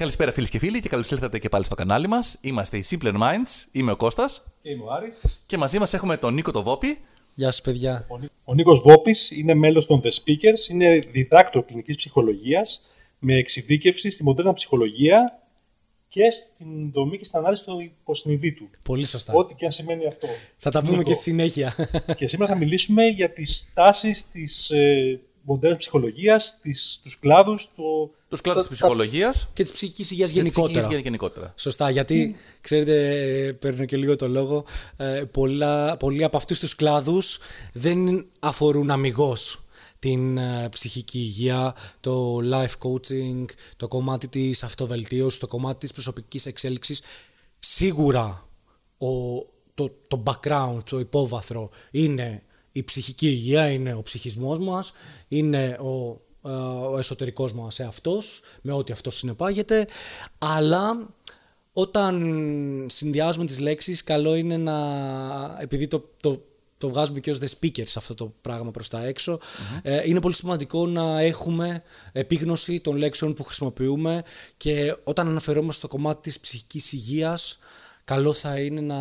Καλησπέρα φίλες και φίλοι και καλώς ήρθατε και πάλι στο κανάλι μας. Είμαστε οι Simpler Minds, είμαι ο Κώστας Και είμαι ο Άρης. και μαζί μας έχουμε τον Νίκο το Βόπι. Γεια σας παιδιά. Ο, Νί- ο Νίκος Βόπης είναι μέλος των The Speakers, είναι διδάκτορ κλινικής ψυχολογίας με εξειδίκευση στη μοντέρνα ψυχολογία και στην δομή και στην ανάλυση του υποσυνειδήτου. Πολύ σωστά. Ό,τι και αν σημαίνει αυτό. Θα τα πούμε Νίκο, και στη συνέχεια. Και σήμερα θα μιλήσουμε για τις τάσεις της ε, μοντέρνας ψυχολογίας, τις, τους κλάδους, το, Τους κλάδους της τα- ψυχολογία και της ψυχικής υγείας και της γενικότερα. γενικότερα. Σωστά, γιατί ξέρετε, ε, παίρνω και λίγο το λόγο, ε, πολλά, πολλοί από αυτούς τους κλάδους δεν αφορούν αμυγός την ε, ψυχική υγεία, το life coaching, το κομμάτι της αυτοβελτίωσης, το κομμάτι της προσωπικής εξέλιξης. Σίγουρα ο, το, το background, το υπόβαθρο είναι η ψυχική υγεία, είναι ο ψυχισμός μας, είναι ο, ε, ο εσωτερικός μας εαυτός, με ό,τι αυτό συνεπάγεται, αλλά όταν συνδυάζουμε τις λέξεις, καλό είναι να, επειδή το, το, το βγάζουμε και ως the speakers αυτό το πράγμα προς τα εξω ε, είναι πολύ σημαντικό να έχουμε επίγνωση των λέξεων που χρησιμοποιούμε και όταν αναφερόμαστε στο κομμάτι της ψυχικής υγείας, καλό θα είναι να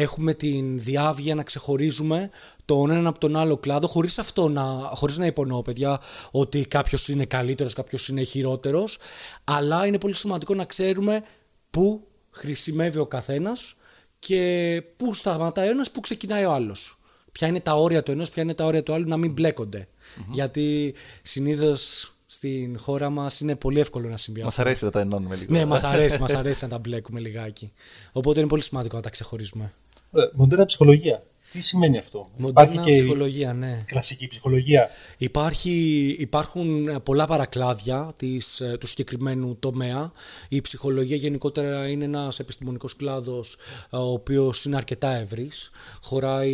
έχουμε την διάβγεια να ξεχωρίζουμε τον έναν από τον άλλο κλάδο χωρίς αυτό να, χωρίς να υπονοώ παιδιά ότι κάποιος είναι καλύτερος, κάποιος είναι χειρότερος αλλά είναι πολύ σημαντικό να ξέρουμε πού χρησιμεύει ο καθένας και πού σταματάει ο ένας, πού ξεκινάει ο άλλος. Ποια είναι τα όρια του ενός, ποια είναι τα όρια του άλλου να μην μπλέκονται. Γιατί συνήθως στην χώρα μας είναι πολύ εύκολο να συμβεί Μας αυτό. αρέσει να τα ενώνουμε λίγο. Ναι, μας αρέσει, μας αρέσει να τα μπλέκουμε λιγάκι. Οπότε είναι πολύ σημαντικό να τα ξεχωρίζουμε. Ε, μοντέρνα ψυχολογία. Τι σημαίνει αυτό; Μοντέρνα Υπάρχει και η ψυχολογία, ναι. κλασική ψυχολογία. Υπάρχει, υπάρχουν ε, πολλά παρακλάδια της, ε, του συγκεκριμένου τομέα. Η ψυχολογία γενικότερα είναι ένας επιστημονικός κλάδος ε, ο οποίος είναι αρκετά ευρύς. Χωράει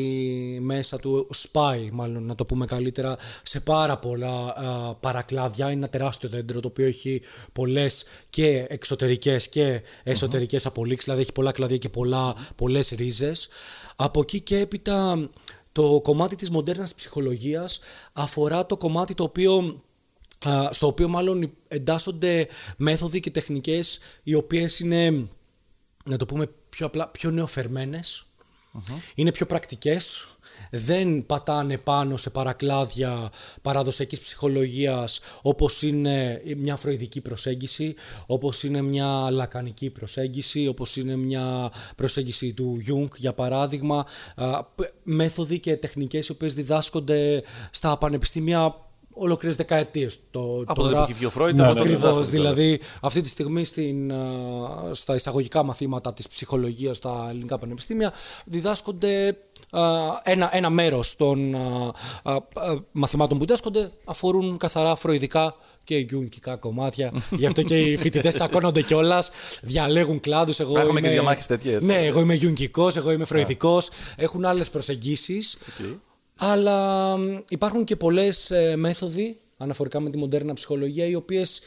μέσα του, σπάει μάλλον να το πούμε καλύτερα, σε πάρα πολλά ε, παρακλάδια. Είναι ένα τεράστιο δέντρο το οποίο έχει πολλές και εξωτερικές και εσωτερικές απολύξεις, δηλαδή έχει πολλά κλαδιά και πολλά, πολλές ρίζες. Από εκεί και έπειτα το κομμάτι της μοντέρνας ψυχολογίας αφορά το κομμάτι το οποίο α, στο οποίο μάλλον εντάσσονται μέθοδοι και τεχνικές οι οποίες είναι, να το πούμε πιο απλά, πιο νεοφερμένες, είναι πιο πρακτικές, δεν πατάνε πάνω σε παρακλάδια παραδοσιακής ψυχολογίας όπως είναι μια φροηδική προσέγγιση, όπως είναι μια λακανική προσέγγιση, όπως είναι μια προσέγγιση του Jung για παράδειγμα, α, π- μέθοδοι και τεχνικές οι οποίες διδάσκονται στα πανεπιστήμια ολόκληρες δεκαετίες. Το, Από τότε που έχει βγει ο Φρόιντ, Ναι, από ναι, τότε Ακριβώ. διδάσκονται κιόλας. Δηλαδή, αυτή τη στιγμή στην, α, στα εισαγωγικά μαθήματα της ψυχολογίας στα ελληνικά πανεπιστήμια διδάσκονται α, ένα, ένα μέρος των α, α, α, μαθημάτων που διδάσκονται αφορούν καθαρά φροηδικά και γιουνκικά κομμάτια. Γι' αυτό και οι φοιτητές τσακώνονται κιόλας, διαλέγουν κλάδους. Εγώ Να έχουμε είμαι... και διαμάχες τέτοιες. Ναι, εγώ είμαι γιουνκικός, εγώ είμαι φροηδικός. Έχουν άλλες προσεγγίσεις. Οκ. Αλλά μ, υπάρχουν και πολλές ε, μέθοδοι αναφορικά με τη μοντέρνα ψυχολογία οι οποίες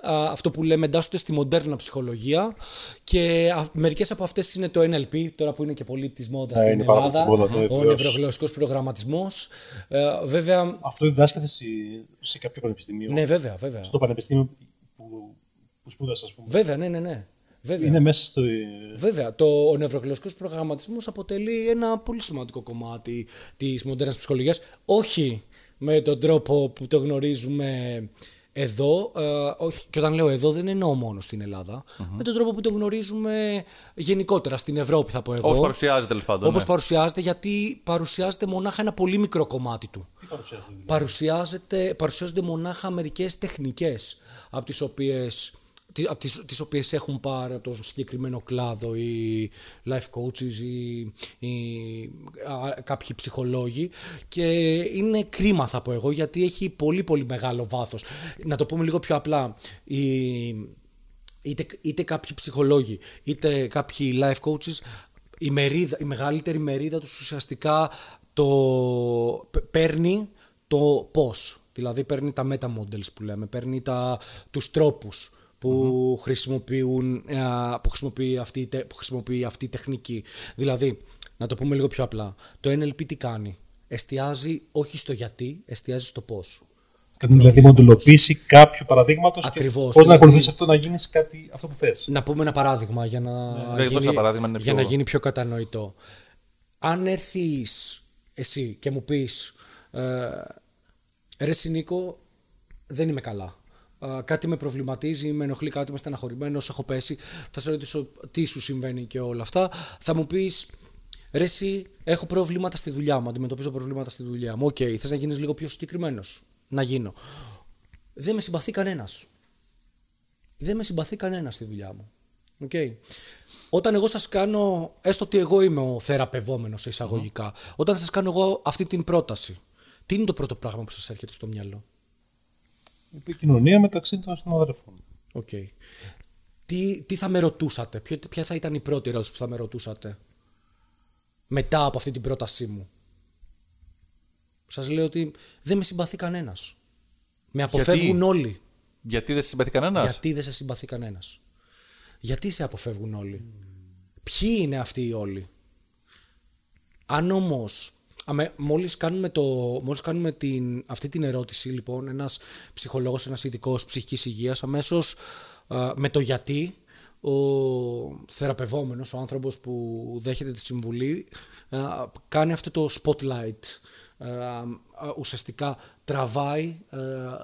α, αυτό που λέμε εντάσσονται στη μοντέρνα ψυχολογία και α, μερικές από αυτές είναι το NLP τώρα που είναι και πολύ της μόδας Ναι, στην είναι πάρα πολύ Ελλάδα της μόδας, ναι, ο βεβαίως. νευρογλωσσικός προγραμματισμός ε, βέβαια Αυτό διδάσκεται σε, σε κάποιο πανεπιστήμιο; ναι βέβαια βέβαια Στο πανεπιστήμιο που, που σπούδασα, ας πούμε. βέβαια ναι ναι ναι βέβαια Είναι μέσα στο. Βέβαια, το, ο νευρογλωσσικός προγραμματισμός αποτελεί ένα πολύ σημαντικό κομμάτι της μοντέρνας ψυχολογίας, όχι με τον τρόπο που το γνωρίζουμε εδώ, ε, όχι, και όταν λέω εδώ δεν εννοώ μόνο στην ελλαδα με τον τρόπο που το γνωρίζουμε γενικότερα στην Ευρώπη θα πω εγώ. Όπως παρουσιάζεται τέλος πάντων. Όπως ναι. παρουσιάζεται, γιατί παρουσιάζεται μονάχα ένα πολύ μικρό κομμάτι του. Τι παρουσιάζεται, δηλαδή; Παρουσιάζεται, παρουσιάζονται μονάχα μερικές τεχνικές από τις οποίες τι- από τις, τις οποίες έχουν πάρει από τον συγκεκριμένο κλάδο οι life coaches ή, ή α, κάποιοι ψυχολόγοι και είναι κρίμα θα πω εγώ γιατί έχει πολύ πολύ μεγάλο βάθος. Να το πούμε λίγο πιο απλά. Η, είτε, είτε κάποιοι ψυχολόγοι, είτε κάποιοι life coaches, η, μερίδα, η μεγαλύτερη μερίδα τους ουσιαστικά το π- παίρνει το πώς. Δηλαδή παίρνει τα meta models που λέμε, παίρνει τα, τους τρόπους που, χρησιμοποιούν, α, που, χρησιμοποιεί αυτή, η τε- που χρησιμοποιεί αυτή η τεχνική. Δηλαδή, να το πούμε λίγο πιο απλά, το NLP τι κάνει; Εστιάζει όχι στο γιατί, εστιάζει στο πώς. Δηλαδή, μοντελοποίηση κάποιου παραδείγματος και Ακριβώς, πώς να δηλαδή- ακολουθήσει αυτό να γίνεις κάτι αυτό που θες. Να πούμε ένα παράδειγμα για να, Ναι, δώσ' γίνει, ένα παράδειγμα, είναι για πιο- να γίνει πιο κατανοητό. Αν έρθεις εσύ και μου πεις, ε, ρε Νίκο, δεν είμαι καλά. Ε, κάτι με προβληματίζει, με ενοχλεί κάτι, είμαι στεναχωρημένο, έχω πέσει. Θα σε ρωτήσω τι σου συμβαίνει και όλα αυτά. Θα μου πεις, ρε εσύ, έχω προβλήματα στη δουλειά μου, αντιμετωπίζω προβλήματα στη δουλειά μου. Ok, okay, θες να γίνεις λίγο πιο συγκεκριμένος. Να γίνω. Δεν με συμπαθεί κανένας δεν με συμπαθεί κανένας στη δουλειά μου. Okay. Όταν εγώ σας κάνω, έστω ότι εγώ είμαι ο θεραπευόμενος σε εισαγωγικά, όταν σας κάνω εγώ αυτή την πρόταση, τι είναι το πρώτο πράγμα που σας έρχεται στο μυαλό; Η επικοινωνία μεταξύ των συναδέλφων. Okay. Τι, τι θα με ρωτούσατε, ποιο, ποια θα ήταν η πρώτη ερώτηση που θα με ρωτούσατε μετά από αυτή την πρότασή μου; Σας λέω ότι δεν με συμπαθεί κανένας. Με αποφεύγουν όλοι. Γιατί δεν σε συμπαθεί κανένας; Γιατί δεν σε συμπαθεί κανένας. Γιατί σε αποφεύγουν όλοι; Ποιοι είναι αυτοί οι όλοι; Αν όμω. Μόλις κάνουμε, το, μόλις κάνουμε την, αυτή την ερώτηση, λοιπόν, ένας ψυχολόγος, ένας ειδικός ψυχικής υγείας, αμέσως α, με το γιατί, ο θεραπευόμενος, ο άνθρωπος που δέχεται τη συμβουλή, α, κάνει αυτό το spotlight. Α, α, ουσιαστικά τραβάει α,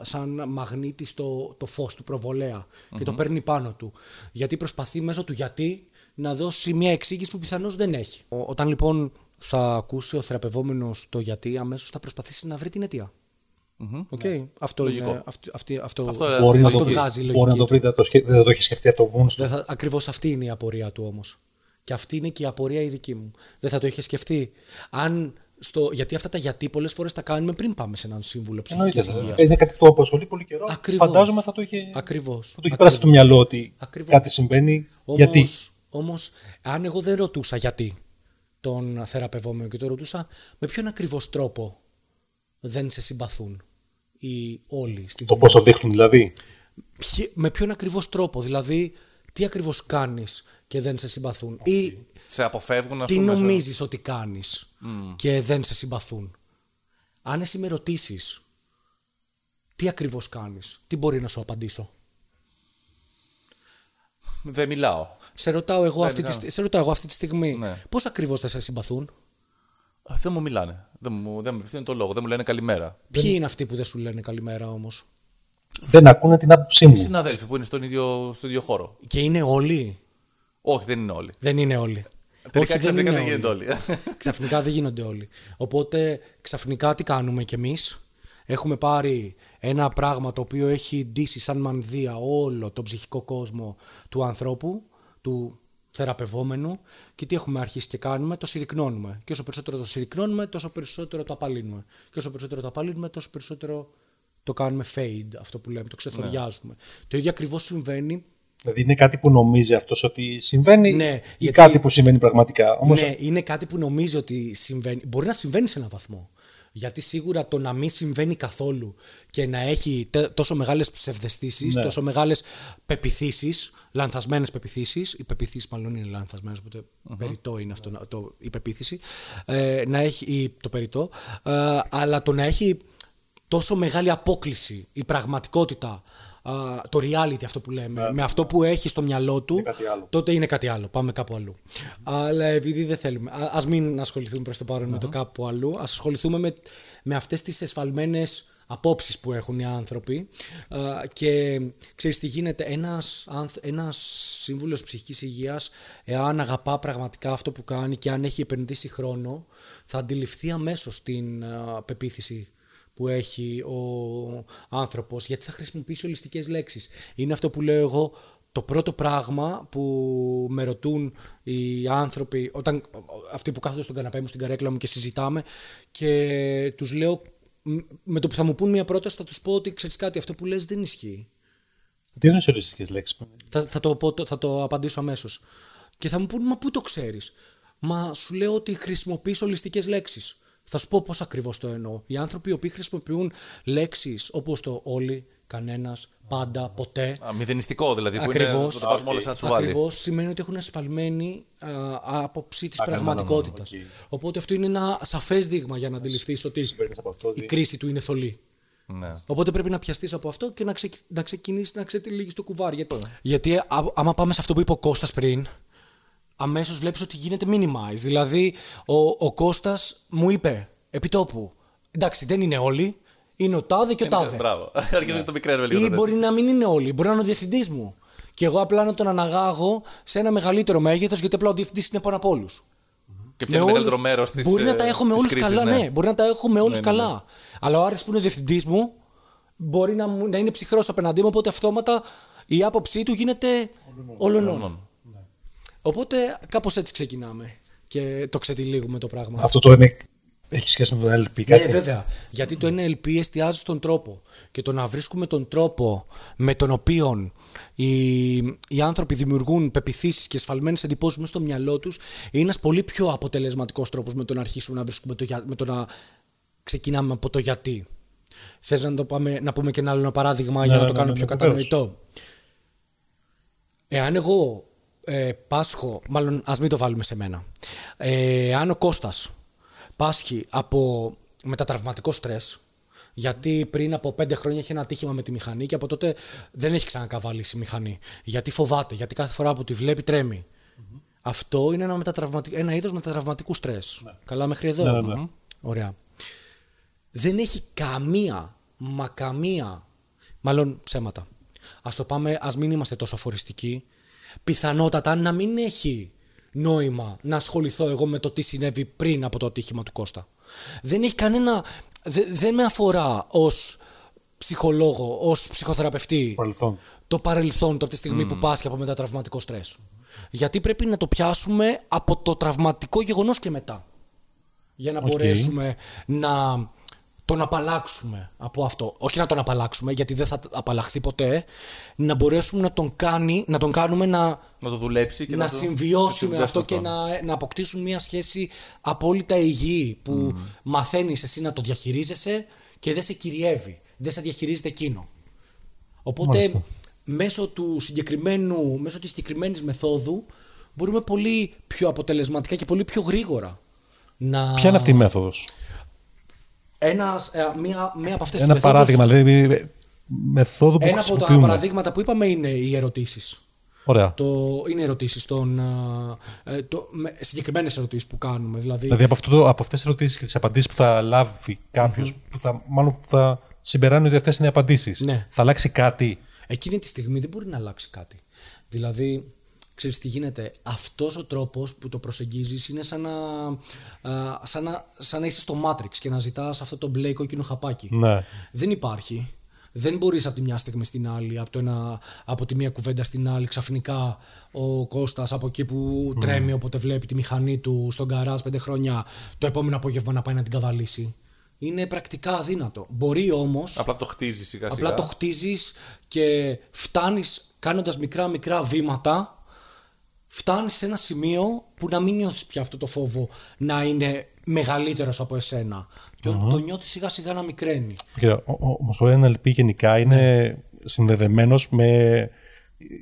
σαν μαγνήτη στο, το φως του προβολεα και το παίρνει πάνω του. Γιατί προσπαθεί μέσω του γιατί να δώσει μια εξήγηση που πιθανώς δεν έχει. Ο- όταν λοιπόν θα ακούσει ο θεραπευόμενος το γιατί, αμέσως θα προσπαθήσει να βρει την αιτία. Οκ. Αυτό, Λογικό. είναι, αυτό, αυτή, αυτό, Αυτό, αυτό, ε, Μπορεί, να αυτό το βρει, βγάζει η μπορεί να λογική το βρει, δεν το, σκε- δεν το έχει σκεφτεί αυτό μόνος του. δεν θα, ακριβώς αυτή είναι η απορία του όμως. Και αυτή είναι και η απορία η δική μου. Δεν θα το είχε σκεφτεί. Αν στο, γιατί αυτά τα γιατί πολλές φορές τα κάνουμε πριν πάμε σε έναν σύμβουλο ψυχικής Εννοείται, υγείας. βέβαια. Είναι κάτι που το απασχολεί πολύ καιρό. Ακριβώς. Φαντάζομαι θα το είχε, Ακριβώς. θα το είχε περάσει στο μυαλό ότι Ακριβώς. κάτι συμβαίνει. Όμως, γιατί. όμως, αν εγώ δεν ρωτούσα γιατί τον θεραπευόμενο και το ρωτούσα με ποιον ακριβώς τρόπο δεν σε συμπαθούν οι όλοι στη Το δουλειά; πόσο δείχνουν δηλαδή; Ποιοι- με ποιον ακριβώς τρόπο, δηλαδή τι ακριβώς κάνεις και δεν σε συμπαθούν; Ή Σε αποφεύγουν, ας τι πούμε. σε- νομίζεις ότι κάνεις και δεν σε συμπαθούν; Αν εσύ με ρωτήσεις τι ακριβώς κάνεις, τι μπορεί να σου απαντήσω; Δεν μιλάω. Σε ρωτάω εγώ, αυτή, τη, ναι. στι- σε ρωτάω εγώ αυτή τη στιγμή Ναι. πώς ακριβώς δεν σε συμπαθούν; Α, Δεν μου μιλάνε. Δεν μου, δεν μου ευθύνουν το λόγο. Δεν μου λένε καλημέρα. Ποιοι είναι αυτοί που δεν σου λένε καλημέρα όμως; Δεν ακούνε την άποψή Οι μου. συναδέλφοι που είναι στον ίδιο, στο ίδιο χώρο. Και είναι όλοι; Όχι, δεν είναι όλοι. Δεν είναι όλοι. Τελικά Όχι, δεν ξαφνικά είναι δεν γίνεται όλοι. όλοι. ξαφνικά δεν γίνονται όλοι. Οπότε ξαφνικά τι κάνουμε κι εμείς; Έχουμε πάρει ένα πράγμα το οποίο έχει ντύσει σαν μανδύα όλο τον ψυχικό κόσμο του ανθρώπου, του θεραπευόμενου και τι έχουμε αρχίσει και κάνουμε, το συρρυκνώνουμε. Και όσο περισσότερο το συρρυκνώνουμε, τόσο περισσότερο το απαλύνουμε. Και όσο περισσότερο το απαλύνουμε, τόσο περισσότερο το κάνουμε fade, αυτό που λέμε, το ξεθοριάζουμε. Το ίδιο ακριβώς συμβαίνει Δηλαδή είναι κάτι που νομίζει αυτός ότι συμβαίνει Ναι, ή γιατί- κάτι που συμβαίνει πραγματικά; Όμως Ναι, είναι κάτι που νομίζω ότι συμβαίνει. Μπορεί να συμβαίνει σε έναν βαθμό. Γιατί σίγουρα το να μην συμβαίνει καθόλου και να έχει τε- τόσο μεγάλες ψευδεστήσεις, Ναι. τόσο μεγάλες πεπιθήσεις, λανθασμένες πεπιθήσεις, οι πεπιθήσεις μάλλον είναι λανθασμένες, οπότε περιττό είναι αυτό, να- το, η πεποίθηση, ε, να έχει, ή το περιττό, ε, αλλά το να έχει τόσο μεγάλη απόκληση η πραγματικότητα, α, το reality αυτό που λέμε, με αυτό που έχει στο μυαλό του, Ναι. Είναι κάτι άλλο. τότε είναι κάτι άλλο. Πάμε κάπου αλλού. Αλλά επειδή δεν θέλουμε, α ας μην ασχοληθούμε προς το παρον με το κάπου αλλού, ας ασχοληθούμε με, με αυτές τις εσφαλμένες απόψεις που έχουν οι άνθρωποι Α, και ξέρεις τι γίνεται, ένας, άνθ- ένας σύμβουλος ψυχικής υγείας εάν αγαπά πραγματικά αυτό που κάνει και αν έχει επενδύσει χρόνο θα αντιληφθεί αμέσως την α, πεποίθηση που έχει ο άνθρωπος γιατί θα χρησιμοποιήσει ολιστικές λέξεις. Είναι αυτό που λέω εγώ το πρώτο πράγμα που με ρωτούν οι άνθρωποι όταν αυτοί που κάθονται στον καναπέ μου στην καρέκλα μου και συζητάμε και τους λέω μ, με το που θα μου πούν μια πρόταση θα τους πω ότι ξέρεις κάτι αυτό που λες δεν ισχύει. τι είναι οι οριστικές λέξεις; Θα, θα, το, πω, θα το απαντήσω αμέσως. Και θα μου πούν, Μα πού το ξέρεις; Μα σου λέω ότι χρησιμοποιείς ολιστικές λέξεις. Θα σου πω πώς ακριβώς το εννοώ. Οι άνθρωποι οι οποίοι χρησιμοποιούν λέξεις όπως το όλοι, κανένας, πάντα, ποτέ. Α, Μηδενιστικό δηλαδή. Που είναι, Ακριβώς. το βάζουμε όλα σαν τσουβάλι. Ακριβώς σημαίνει ότι έχουν εσφαλμένη α, άποψη της Α, ναι, ναι, ναι, ναι, πραγματικότητα. οκ. Οπότε αυτό είναι ένα σαφές δείγμα για να αντιληφθείς ότι Συμπεραίνεις από αυτό η ότι- κρίση του είναι θολή. Ναι. Οπότε πρέπει να πιαστείς από αυτό και να, ξε, να ξεκινήσεις να ξετυλίγεις το κουβάρι. Γιατί, γιατί α, άμα πάμε σε αυτό που είπε ο Κώστας πριν, αμέσως βλέπεις ότι γίνεται minimize. Δηλαδή, ο, ο Κώστας μου είπε επί τόπου. Εντάξει, δεν είναι όλοι. Είναι ο Τάδε και ο Τάδε. Μπράβο. Αρχίζω και το μικραίνω λίγο. Ή τότε. μπορεί να μην είναι όλοι. Μπορεί να είναι ο διευθυντής μου. Και εγώ απλά να τον αναγάγω σε ένα μεγαλύτερο μέγεθος, γιατί απλά ο διευθυντής είναι πάνω από όλους. Και πιάνει μεγαλύτερο μέρος της. Μπορεί να τα έχω με όλους καλά, ναι. Μπορεί να τα έχω με όλους Ναι, ναι, καλά. Αλλά ο Άρης που είναι ο διευθυντής μου μπορεί να, μου- να είναι ψυχρός απέναντί μου, οπότε αυτόματα η άποψή του γίνεται ολονών. Οπότε κάπως έτσι ξεκινάμε και το ξετυλίγουμε το πράγμα. Αυτό το είναι, έχει σχέση με το NLP Ναι, κάτι; βέβαια. Γιατί το NLP εστιάζει στον τρόπο. Και το να βρίσκουμε τον τρόπο με τον οποίο οι, οι άνθρωποι δημιουργούν πεπιθήσεις και εσφαλμένες εντυπώσεις μέσα στο μυαλό τους είναι ένας πολύ πιο αποτελεσματικός τρόπος με το να αρχίσουμε να βρίσκουμε το, για- με το να ξεκινάμε από το γιατί. Θες να, το πάμε, να πούμε και ένα άλλο παράδειγμα για ναι, να το ναι, κάνουμε ναι, πιο ναι, βεβαίως. κατανοητό. Εάν εγώ ε, πάσχω, μάλλον ας μην το βάλουμε σε μένα. Ε, αν ο Κώστας πάσχει από μετατραυματικό στρες, γιατί πριν από πέντε χρόνια είχε ένα ατύχημα με τη μηχανή και από τότε δεν έχει ξανακαβαλήσει η μηχανή. Γιατί φοβάται, γιατί κάθε φορά που τη βλέπει τρέμει. Αυτό είναι ένα, μετατραυματι... ένα είδος μετατραυματικού στρες. Καλά μέχρι εδώ. Ναι, ναι, ναι. Μμμ. Ωραία. Δεν έχει καμία, μα καμία, μάλλον ψέματα. Ας το πάμε, ας μην είμαστε τόσο αφοριστικοί. Πιθανότατα να μην έχει νόημα να ασχοληθώ εγώ με το τι συνέβη πριν από το ατύχημα του Κώστα. Δεν έχει κανένα, δε- δεν με αφορά ως ψυχολόγο, ως ψυχοθεραπευτή Παρελθόν. το παρελθόν του από τη στιγμή που πάσχει από μετατραυματικό στρες. Γιατί πρέπει να το πιάσουμε από το τραυματικό γεγονός και μετά. Για να Οκ. μπορέσουμε να τον απαλλάξουμε από αυτό. Όχι να τον απαλλάξουμε, γιατί δεν θα απαλλαχθεί ποτέ. Να μπορέσουμε να τον, κάνει, να τον κάνουμε να, Να το δουλέψει και να, να, το- συμβιώσει να με αυτό και αυτό. να, να αποκτήσουν μια σχέση απόλυτα υγιή που μαθαίνεις εσύ να το διαχειρίζεσαι και δεν σε κυριεύει. Δεν σε διαχειρίζεται εκείνο. Οπότε Μάλιστα. μέσω, του συγκεκριμένου, μέσω της συγκεκριμένης μεθόδου μπορούμε πολύ πιο αποτελεσματικά και πολύ πιο γρήγορα να... Ποια είναι αυτή η μέθοδος; Ένας, ε, μία, μία από αυτές Ένα τις μεθόδους- παράδειγμα, δηλαδή μεθόδου που Ένα από τα χρησιμοποιούμε. παραδείγματα που είπαμε είναι οι ερωτήσεις. Ωραία. Το, είναι ερωτήσεις των, α, ε, το, με, συγκεκριμένες ερωτήσεις που κάνουμε. Δηλαδή, Δηλαδή από, αυτό το, από αυτές τις ερωτήσεις και τις απαντήσεις που θα λάβει κάποιος, που θα, μάλλον που θα συμπεράνει ότι αυτές είναι οι απαντήσεις, Ναι. θα αλλάξει κάτι. Εκείνη τη στιγμή δεν μπορεί να αλλάξει κάτι. Δηλαδή, ξέρεις τι γίνεται, αυτός ο τρόπος που το προσεγγίζεις είναι σαν να, α, σαν να, σαν να είσαι στο Matrix και να ζητάς αυτό το μπλε κόκκινο χαπάκι. Ναι. Δεν υπάρχει. Δεν μπορείς από τη μια στιγμή στην άλλη, από, το ένα, από τη μία κουβέντα στην άλλη, ξαφνικά ο Κώστας από εκεί που τρέμει όποτε βλέπει τη μηχανή του στον καράζ πέντε χρόνια, το επόμενο απόγευμα να πάει να την καβαλήσει. Είναι πρακτικά αδύνατο. Μπορεί όμως... Απλά το χτίζεις σιγά σιγά. Απλά το χτίζεις και φτάνεις κάνοντας μικρά μικρά βήματα φτάνεις σε ένα σημείο που να μην νιώθεις πια αυτό το φόβο να είναι μεγαλύτερος από εσένα. Και το νιώθεις σιγά σιγά να μικραίνει. Κοίτα, ο- ο- όμως το NLP γενικά είναι συνδεδεμένος με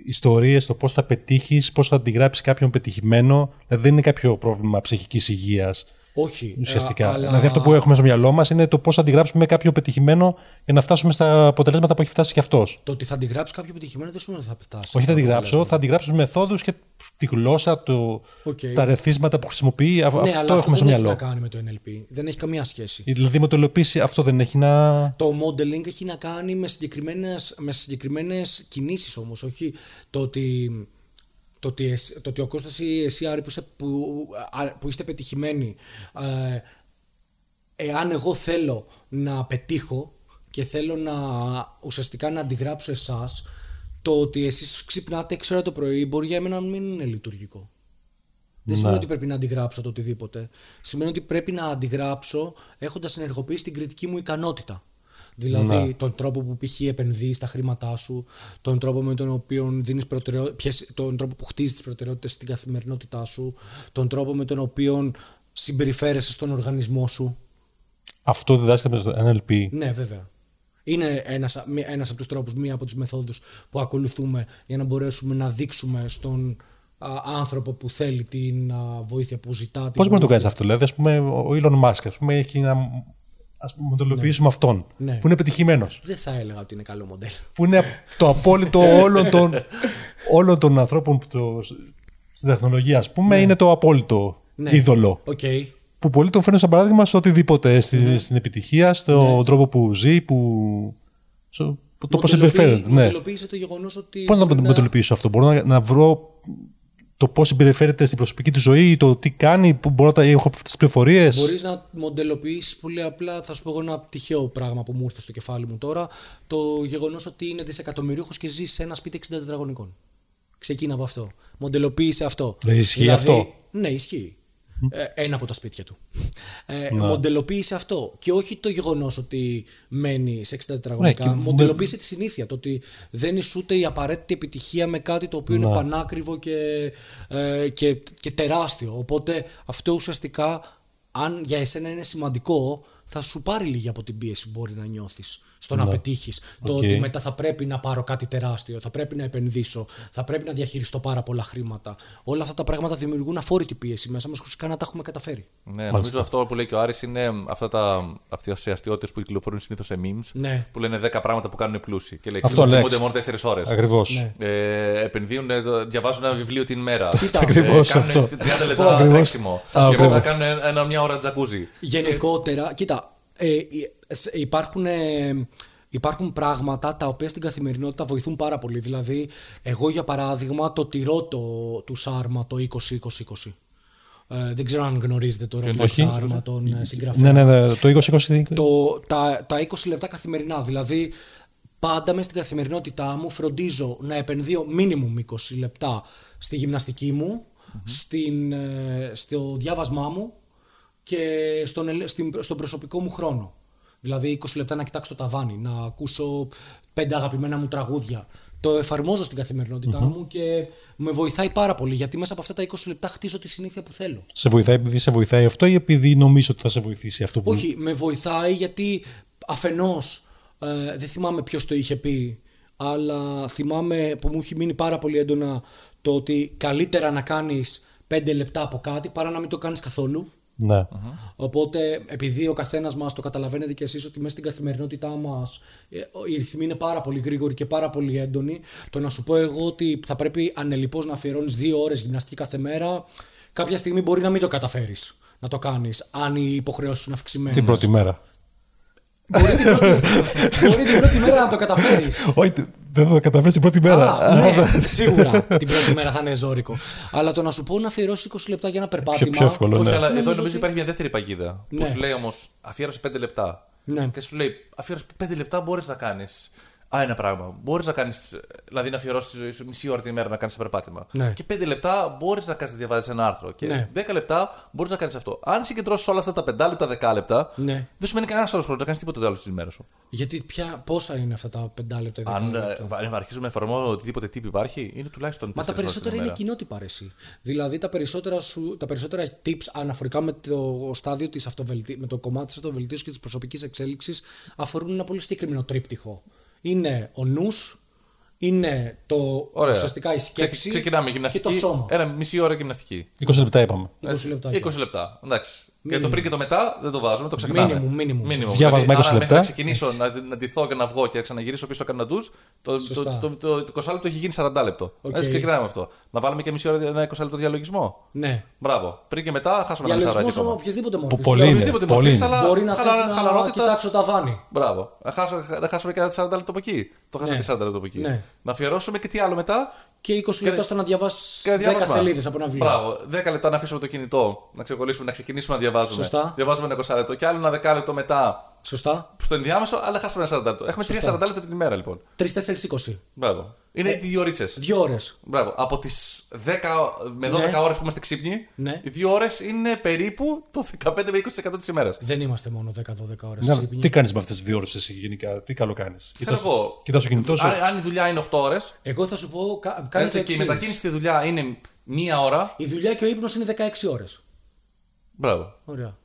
ιστορίες το πώς θα πετύχεις, πώς θα αντιγράψεις κάποιον πετυχημένο. Δηλαδή δεν είναι κάποιο πρόβλημα ψυχικής υγείας Όχι. ουσιαστικά. ε, αλλά- Δηλαδή αυτό που έχουμε στο μυαλό μας είναι το πώς θα αντιγράψουμε κάποιο πετυχημένο για να φτάσουμε στα αποτελέσματα που έχει φτάσει και αυτός. Το ότι θα αντιγράψει κάποιο πετυχημένο δεν σημαίνει ότι θα φτάσει. Όχι θα αντιγράψω, θα αντιγράψω μεθόδους και τη γλώσσα, το, Οκ. τα ερεθίσματα που χρησιμοποιεί. Α- Ναι, αυτό αλλά αυτό έχουμε στο δεν έχει μυαλό. να κάνει με το NLP. Δεν έχει καμία σχέση. Δηλαδή με το υλοποίηση αυτό δεν έχει να... Το modeling έχει να κάνει με συγκεκριμένες, με συγκεκριμένες κινήσεις όμως, όχι το ότι, το ότι, εσύ- το ότι ο Κώστας ή εσύ Άρη που, είσαι, που, α, που είστε πετυχημένοι, ε, εάν εγώ θέλω να πετύχω και θέλω να ουσιαστικά να αντιγράψω εσάς, το ότι εσείς ξυπνάτε 6 ώρα το πρωί μπορεί για μένα να μην είναι λειτουργικό. Δεν σημαίνει ότι πρέπει να αντιγράψω το οτιδήποτε. Σημαίνει ότι πρέπει να αντιγράψω έχοντας ενεργοποιήσει την κριτική μου ικανότητα. Δηλαδή Ναι. τον τρόπο που π.χ. επενδύεις τα χρήματά σου, τον τρόπο με τον οποίο δίνεις προτεραιότητες, τον τρόπο που χτίζεις τις προτεραιότητες στην καθημερινότητά σου, τον τρόπο με τον οποίο συμπεριφέρεσαι στον οργανισμό σου. Αυτό διδάσκεται με το NLP. Ναι, βέβαια. Είναι ένας, μη- ένας από τους τρόπους, μία από τις μεθόδους που ακολουθούμε για να μπορέσουμε να δείξουμε στον α, άνθρωπο που θέλει την α, βοήθεια που ζητά. την Πώς μπορεί να το βοήθεια. κάνεις αυτό, δηλαδή, ας πούμε, ο Elon Musk ας πούμε, έχει ένα ας πούμε, μοντελοποιήσουμε αυτόν. Ναι. Που είναι πετυχημένος. Δεν θα έλεγα ότι είναι καλό μοντέλο. Που είναι το απόλυτο όλων των, όλων των ανθρώπων που το, στην τεχνολογία, ας πούμε, είναι το απόλυτο Ναι. είδωλο. Οκ. Που πολλοί τον φέρνουν σαν παράδειγμα σε οτιδήποτε. Στη, Ναι. Στην επιτυχία, στον τρόπο που ζει, που. στο- το πώς συμπεριφέρεται. Ναι. Μοντελοποίησε το γεγονός ότι. Πώς να μπορεί το μοντελοποιήσω αυτό, Μπορώ να, να βρω το πώς συμπεριφέρεται στην προσωπική του ζωή, το τι κάνει, που μπορώ να τα έχω αυτές τις πληροφορίες. Μπορείς να μοντελοποιήσεις πολύ απλά. Θα σου πω εγώ ένα τυχαίο πράγμα που μου ήρθε στο κεφάλι μου τώρα. Το γεγονός ότι είναι δισεκατομμυρίουχος και ζει σε ένα σπίτι 60 τετραγωνικών. Ξεκίνα από αυτό. Μοντελοποίησε αυτό. Δεν ισχύει αυτό; Ναι, ισχύει. Ε, ένα από τα σπίτια του. Ε, Ναι. Μοντελοποίησε αυτό. Και όχι το γεγονός ότι μένει σε 60 τετραγωνικά. Ναι, και μοντελοποίησε τη συνήθεια. Το ότι δεν είσαι ούτε η απαραίτητη επιτυχία με κάτι το οποίο είναι Ναι. πανάκριβο και, ε, και, και τεράστιο. Οπότε αυτό ουσιαστικά, αν για εσένα είναι σημαντικό, θα σου πάρει λίγη από την πίεση που μπορεί να νιώθεις στο να πετύχεις. Το Οκ. ότι μετά θα πρέπει να πάρω κάτι τεράστιο, θα πρέπει να επενδύσω, θα πρέπει να διαχειριστώ πάρα πολλά χρήματα. Όλα αυτά τα πράγματα δημιουργούν αφόρητη πίεση μέσα μας χωρίς καν να τα έχουμε καταφέρει. Ναι, νομίζω αυτό που λέει και ο Άρης είναι αυτά τα αυτέ οι αστείωτε που κυκλοφορούν συνήθως σε memes. Ναι. Που λένε 10 πράγματα που κάνουν οι πλούσιοι. Και λέει Αυτό «Κοιμούνται λέξ. μόνο 4 ώρες. Ακριβώς. Ναι. Ε, επενδύουν, ε, το- διαβάζουν ένα βιβλίο την ημέρα. Κοίτα, Ακριβώς κάνουν αυτό. 30 λεπτά Ακριβώς. τρέξιμο. Θα Και πω. μετά κάνουν ένα, μια ώρα τζακούζι. Γενικότερα, κοίτα, ε, ε, ε, υπάρχουν, ε, υπάρχουν πράγματα τα οποία στην καθημερινότητα βοηθούν πάρα πολύ. Δηλαδή, εγώ για παράδειγμα το τηρώ το, του Σάρμα το 20-20-20. Ε, δεν ξέρω αν γνωρίζετε το Ρόμπερτ Όχι. Σάρμα, τον ε, συγγραφέα. Ναι, ναι, ναι, το 2020. το, τα, τα 20 λεπτά καθημερινά. Δηλαδή, πάντα μες στην καθημερινότητά μου φροντίζω να επενδύω minimum 20 λεπτά στη γυμναστική μου, στην, ε, στο διάβασμά μου και στον, ελε- στην, στον προσωπικό μου χρόνο. Δηλαδή 20 λεπτά να κοιτάξω το ταβάνι, να ακούσω πέντε αγαπημένα μου τραγούδια. Το εφαρμόζω στην καθημερινότητά μου και με βοηθάει πάρα πολύ γιατί μέσα από αυτά τα 20 λεπτά χτίζω τη συνήθεια που θέλω. Σε βοηθάει επειδή σε βοηθάει αυτό ή επειδή νομίζω ότι θα σε βοηθήσει αυτό που. Όχι, με βοηθάει γιατί αφενός ε, δεν θυμάμαι ποιος το είχε πει αλλά θυμάμαι που μου έχει μείνει πάρα πολύ έντονα το ότι καλύτερα να κάνεις 5 λεπτά από κάτι παρά να μην το κάνεις καθόλου. Ναι. Οπότε, επειδή ο καθένας μας το καταλαβαίνετε κι εσείς ότι μέσα στην καθημερινότητά μας οι ρυθμοί είναι πάρα πολύ γρήγοροι και πάρα πολύ έντονοι, το να σου πω εγώ ότι θα πρέπει ανελειπώς να αφιερώνεις δύο ώρες γυμναστική κάθε μέρα, κάποια στιγμή μπορεί να μην το καταφέρεις να το κάνεις, αν οι υποχρεώσεις σου είναι αυξημένες. Την πρώτη μέρα. Μπορεί την πρώτη, μπορεί την πρώτη μέρα να το καταφέρεις. Όχι, δεν θα το καταφέρεις την πρώτη μέρα. ναι, σίγουρα την πρώτη μέρα θα είναι ζώρικο. Αλλά το να σου πω να αφιερώσει 20 λεπτά για ένα περπάτημα. πιο εύκολο, Όχι, ναι. αλλά εδώ Νομίζω νομίζω ότι- υπάρχει μια δεύτερη παγίδα. Που Ναι. σου λέει όμως, αφιέρωσε 5 λεπτά. Ναι. Και σου λέει, αφιέρωσε 5 λεπτά μπορείς να κάνεις. Α, ένα πράγμα. Μπορείς να κάνεις, δηλαδή να αφιερώσεις τη ζωή σου μισή ώρα την ημέρα να κάνεις ένα περπάτημα. Ναι. Και 5 λεπτά μπορείς να κάνεις να διαβάζεις ένα άρθρο. Και Ναι. 10 λεπτά μπορείς να κάνεις αυτό. Αν συγκεντρώσεις όλα αυτά τα 5 λεπτά, 10 λεπτά, Ναι. δεν σου μένει κανένας άλλος χρόνος να κάνεις τίποτα άλλο στην ημέρα σου. Γιατί πια, πόσα είναι αυτά τα 5 λεπτά, 10 Αν λεπτά; ε, αρχίζουμε να εφαρμόζουμε οτιδήποτε τύπο υπάρχει, είναι τουλάχιστον 4 Μα τα περισσότερα είναι κοινότυπα αρέσει. Δηλαδή τα περισσότερα, σου, τα περισσότερα tips αναφορικά με το στάδιο της αυτοβελτί... με το κομμάτι της αυτοβελτίωσης και της προσωπικής εξέλιξης αφορούν ένα πολύ συγκεκριμένο τρίπτυχο. Είναι ο νους, είναι το Ωραία. ουσιαστικά η σκέψη Ξε- Ξεκινάμε και γυμναστική. το σώμα. Ένα μισή ώρα γυμναστική. 20 λεπτά είπαμε. 20 λεπτά. 20 λεπτά. Εντάξει. Και το πριν και το μετά δεν το βάζουμε, το ξεχνάμε. Minimum, minimum. Διάβασμα 20 άρα, μέχρι λεπτά. να ξεκινήσω να, να ντυθώ και να βγω και να ξαναγυρίσω πίσω το κανένα ντους, το, το, Σωστά. το, το, το, 20 λεπτό έχει γίνει 40 λεπτό. Οκ. Έτσι ξεκινάμε αυτό. Να βάλουμε και μισή ώρα ένα 20 λεπτό διαλογισμό. Ναι. Μπράβο. Πριν και μετά χάσουμε ένα Διαλογισμός 40 σε ακόμα. οποιασδήποτε μορφής. Που πολύ Δηλαδή, είναι. Οποιαδήποτε πολύ μορφή, είναι. αλλά Μπορεί να θες χαλα- να χαλαρότητας- κοιτάξω ταβάνι. Μπράβο. Να, χάσω, να χάσουμε και 40 λεπτό από εκεί. Το χάσαμε Ναι. και 40 λεπτό από εκεί. Ναι. Να αφιερώσουμε και τι άλλο μετά. Και 20 λεπτά στο να διαβάσεις Και 10 διάβασμα. σελίδες από ένα βιβλίο. Μπράβο. 10 λεπτά να αφήσουμε το κινητό, να ξεκολλήσουμε, να ξεκινήσουμε να διαβάζουμε. Σωστά. Διαβάζουμε ένα 20 λεπτό και άλλο ένα 10 λεπτό μετά Σωστά. στο ενδιάμεσο, αλλά χάσαμε ένα 40 λεπτό. Έχουμε 3-40 λεπτά την ημέρα λοιπόν. 3-4-20. Μπράβο. Είναι οι δύο ώρες. Δύο ώρες. Μπράβο. Από τις 10 με 12 Ναι. ώρες που είμαστε ξύπνοι, Ναι. οι δύο ώρες είναι περίπου το 15 με 20% της ημέρας. Δεν είμαστε μόνο 10-12 ώρες. Να, τι κάνεις με αυτές τις δύο ώρες εσύ γενικά, τι καλό κάνεις; Ξέρω εγώ. Κοιτά το κινητό σου; Αν, αν η δουλειά είναι 8 ώρες, Εγώ θα σου πω, κα- κάνε το έτσι και η εξής. μετακίνηση στη δουλειά είναι μία ώρα. Η δουλειά και ο ύπνος είναι 16 ώρες. Μπράβο. Ωραία.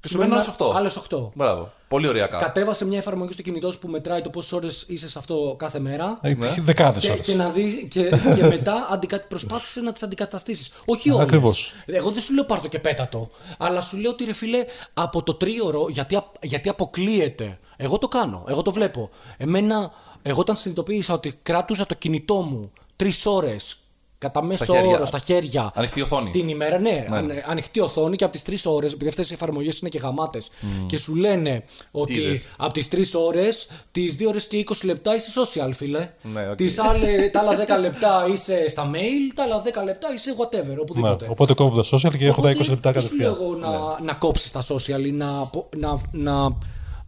Σημαίνουν άλλες 8. Άλλες 8. Μπράβο. Πολύ ωραία κάπου. Κατέβασε μια εφαρμογή στο κινητό σου που μετράει το πόσες ώρες είσαι σε αυτό κάθε μέρα. Ε, Δεκάδες Και, ώρες. και, να δεις, και, και μετά αντικα... προσπάθησε να τις αντικαταστήσεις. Όχι όλες. Ακριβώς. Εγώ δεν σου λέω πάρ' το και πέτατο. Αλλά σου λέω ότι ρε φίλε, από το τρίωρο, γιατί, απ- γιατί αποκλείεται. Εγώ το κάνω. Εγώ το βλέπω. Εμένα, εγώ όταν συνειδητοποίησα ότι κρατούσα το κινητό μου τρεις ώρες κατά μέσο χέρια. όρο στα χέρια. Ανοιχτή οθόνη. Την ημέρα, ναι, ανε- ανοιχτή οθόνη και από τις τρεις ώρες, επειδή αυτές οι εφαρμογές είναι και γαμάτες. Και σου λένε ότι είδες; από τις τρεις ώρες, τις 2 ώρες και 20 λεπτά είσαι social, φίλε. Ναι, οκ. Τις άλλε- τα άλλα 10 λεπτά είσαι στα mail, τα άλλα 10 λεπτά είσαι whatever, Ναι, οπουδήποτε. οπότε κόβω τα social και έχω τα 20 Οπότε, λεπτά δεν σου λέω κατευθείαν. εγώ να, να κόψεις τα social ή να, πο- να, να,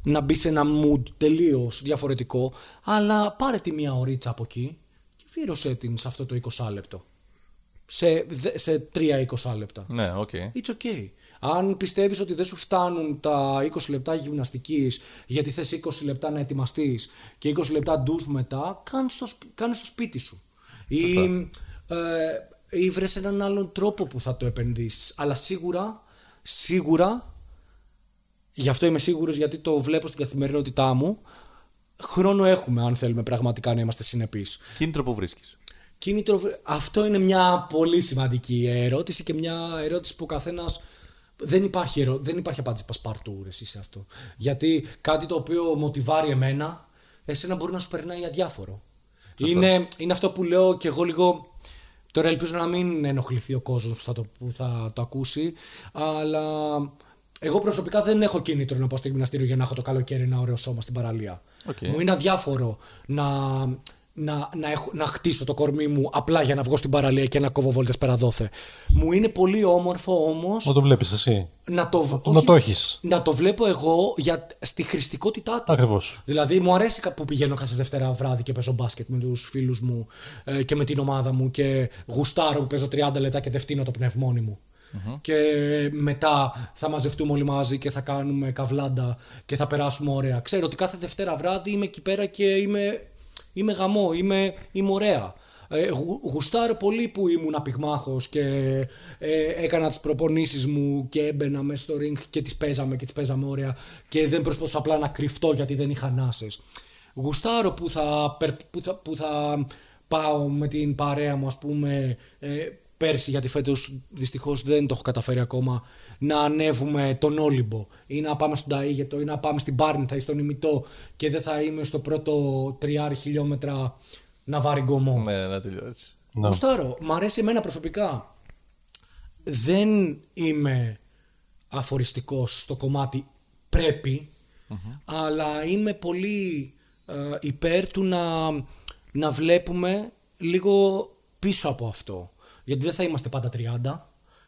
να μπεις σε ένα mood τελείως διαφορετικό, αλλά πάρε τη μία ωρίτσα από εκεί και αφιέρωσέ την σε αυτό το 20 λεπτό. Σε, δε- σε 3-20 λεπτά. Ναι, OK. It's okay. Αν πιστεύεις ότι δεν σου φτάνουν τα 20 λεπτά γυμναστικής γιατί θες 20 λεπτά να ετοιμαστείς και 20 λεπτά ντους μετά, κάνεις το, σπ- κάνεις το σπίτι σου. Ή, ε, ή βρες έναν άλλον τρόπο που θα το επενδύσεις. Αλλά σίγουρα, σίγουρα, γι' αυτό είμαι σίγουρος γιατί το βλέπω στην καθημερινότητά μου, χρόνο έχουμε αν θέλουμε πραγματικά να είμαστε συνεπείς. Κίνητρο που βρίσκεις. Κίνητρο, αυτό είναι μια πολύ σημαντική ερώτηση και μια ερώτηση που ο καθένα. Δεν υπάρχει, ερω... δεν υπάρχει απάντηση πασπαρτού ρε, εσύ σε αυτό. Γιατί κάτι το οποίο μοτιβάρει εμένα, εσένα μπορεί να σου περνάει αδιάφορο. Είναι, είναι αυτό που λέω και εγώ λίγο. Τώρα ελπίζω να μην ενοχληθεί ο κόσμος που, θα το, που θα το ακούσει, αλλά εγώ προσωπικά δεν έχω κίνητρο να πάω στο γυμναστήριο για να έχω το καλοκαίρι ένα ωραίο σώμα στην παραλία. Οκ. Μου είναι αδιάφορο να, να, να, έχω, να χτίσω το κορμί μου απλά για να βγω στην παραλία και να κόβω βόλτες πέρα δώθε. Μου είναι πολύ όμορφο όμως Μα το βλέπεις εσύ. να το, να όχι, το έχεις. να το βλέπω εγώ για, στη χρηστικότητά του. Ακριβώς. Δηλαδή, μου αρέσει κα- που πηγαίνω κάθε Δευτέρα βράδυ και παίζω μπάσκετ με τους φίλους μου ε, και με την ομάδα μου και γουστάρω που παίζω 30 λεπτά και δεν φτύνω το πνευμόνι μου. Και μετά θα μαζευτούμε όλοι μαζί και θα κάνουμε καβλάντα και θα περάσουμε ωραία. Ξέρω ότι κάθε Δευτέρα βράδυ είμαι εκεί πέρα και είμαι, είμαι γαμό, είμαι, είμαι ωραία. Ε, γου- γουστάρω πολύ που ήμουν απειγμάχος και ε, έκανα τις προπονήσεις μου και έμπαινα μέσα στο ring και τις παίζαμε και τις παίζαμε ωραία και δεν προσπαθούσα απλά να κρυφτώ γιατί δεν είχα νάσες. Γουστάρω που θα, περ- που θα, που θα πάω με την παρέα μου ας πούμε ε, πέρσι γιατί φέτος δυστυχώς δεν το έχω καταφέρει ακόμα να ανέβουμε τον Όλυμπο ή να πάμε στον Ταΐγετο ή να πάμε στην Πάρνηθα ή στον Ημιτό και δεν θα είμαι στο πρώτο τριάρι χιλιόμετρα να βάρει γκομό. Ναι, να τελειώσει. Ναι. Γουστάρω. Μ' αρέσει εμένα προσωπικά. Δεν είμαι αφοριστικός στο κομμάτι πρέπει, αλλά είμαι πολύ ε, υπέρ του να, να βλέπουμε λίγο πίσω από αυτό. Γιατί δεν θα είμαστε πάντα 30,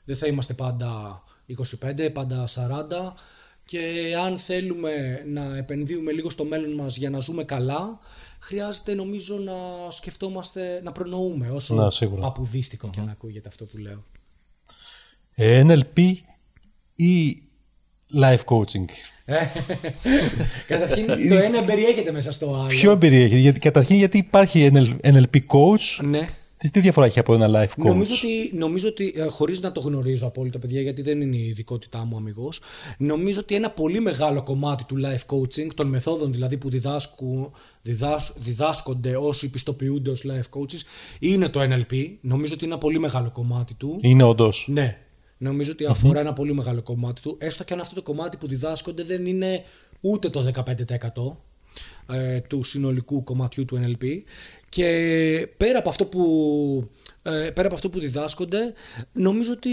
δεν θα είμαστε πάντα 25, πάντα 40 και αν θέλουμε να επενδύουμε λίγο στο μέλλον μας για να ζούμε καλά, χρειάζεται νομίζω να σκεφτόμαστε, να προνοούμε όσο Να, σίγουρα. παπουδίστικο και να ακούγεται αυτό που λέω. Ε, NLP ή life coaching; Καταρχήν το ένα περιέχεται μέσα στο άλλο. Ποιο εμπεριέχει, γιατί, καταρχήν γιατί υπάρχει NL- NLP coach. Ναι. Τι, τι διαφορά έχει από ένα life coach; Νομίζω ότι, νομίζω ότι ε, χωρίς να το γνωρίζω απόλυτα παιδιά γιατί δεν είναι η ειδικότητά μου αμυγός νομίζω ότι ένα πολύ μεγάλο κομμάτι του life coaching των μεθόδων δηλαδή που διδάσκουν, διδάς, διδάσκονται όσοι πιστοποιούνται ως life coaches είναι το NLP νομίζω ότι είναι ένα πολύ μεγάλο κομμάτι του Είναι όντως. Ναι. Νομίζω ότι αφορά ένα πολύ μεγάλο κομμάτι του. Έστω και αν αυτό το κομμάτι που διδάσκονται δεν είναι ούτε το 15% ε, του συνολικού κομματιού του NLP. Και πέρα από αυτό που, ε, πέρα από αυτό που διδάσκονται, νομίζω ότι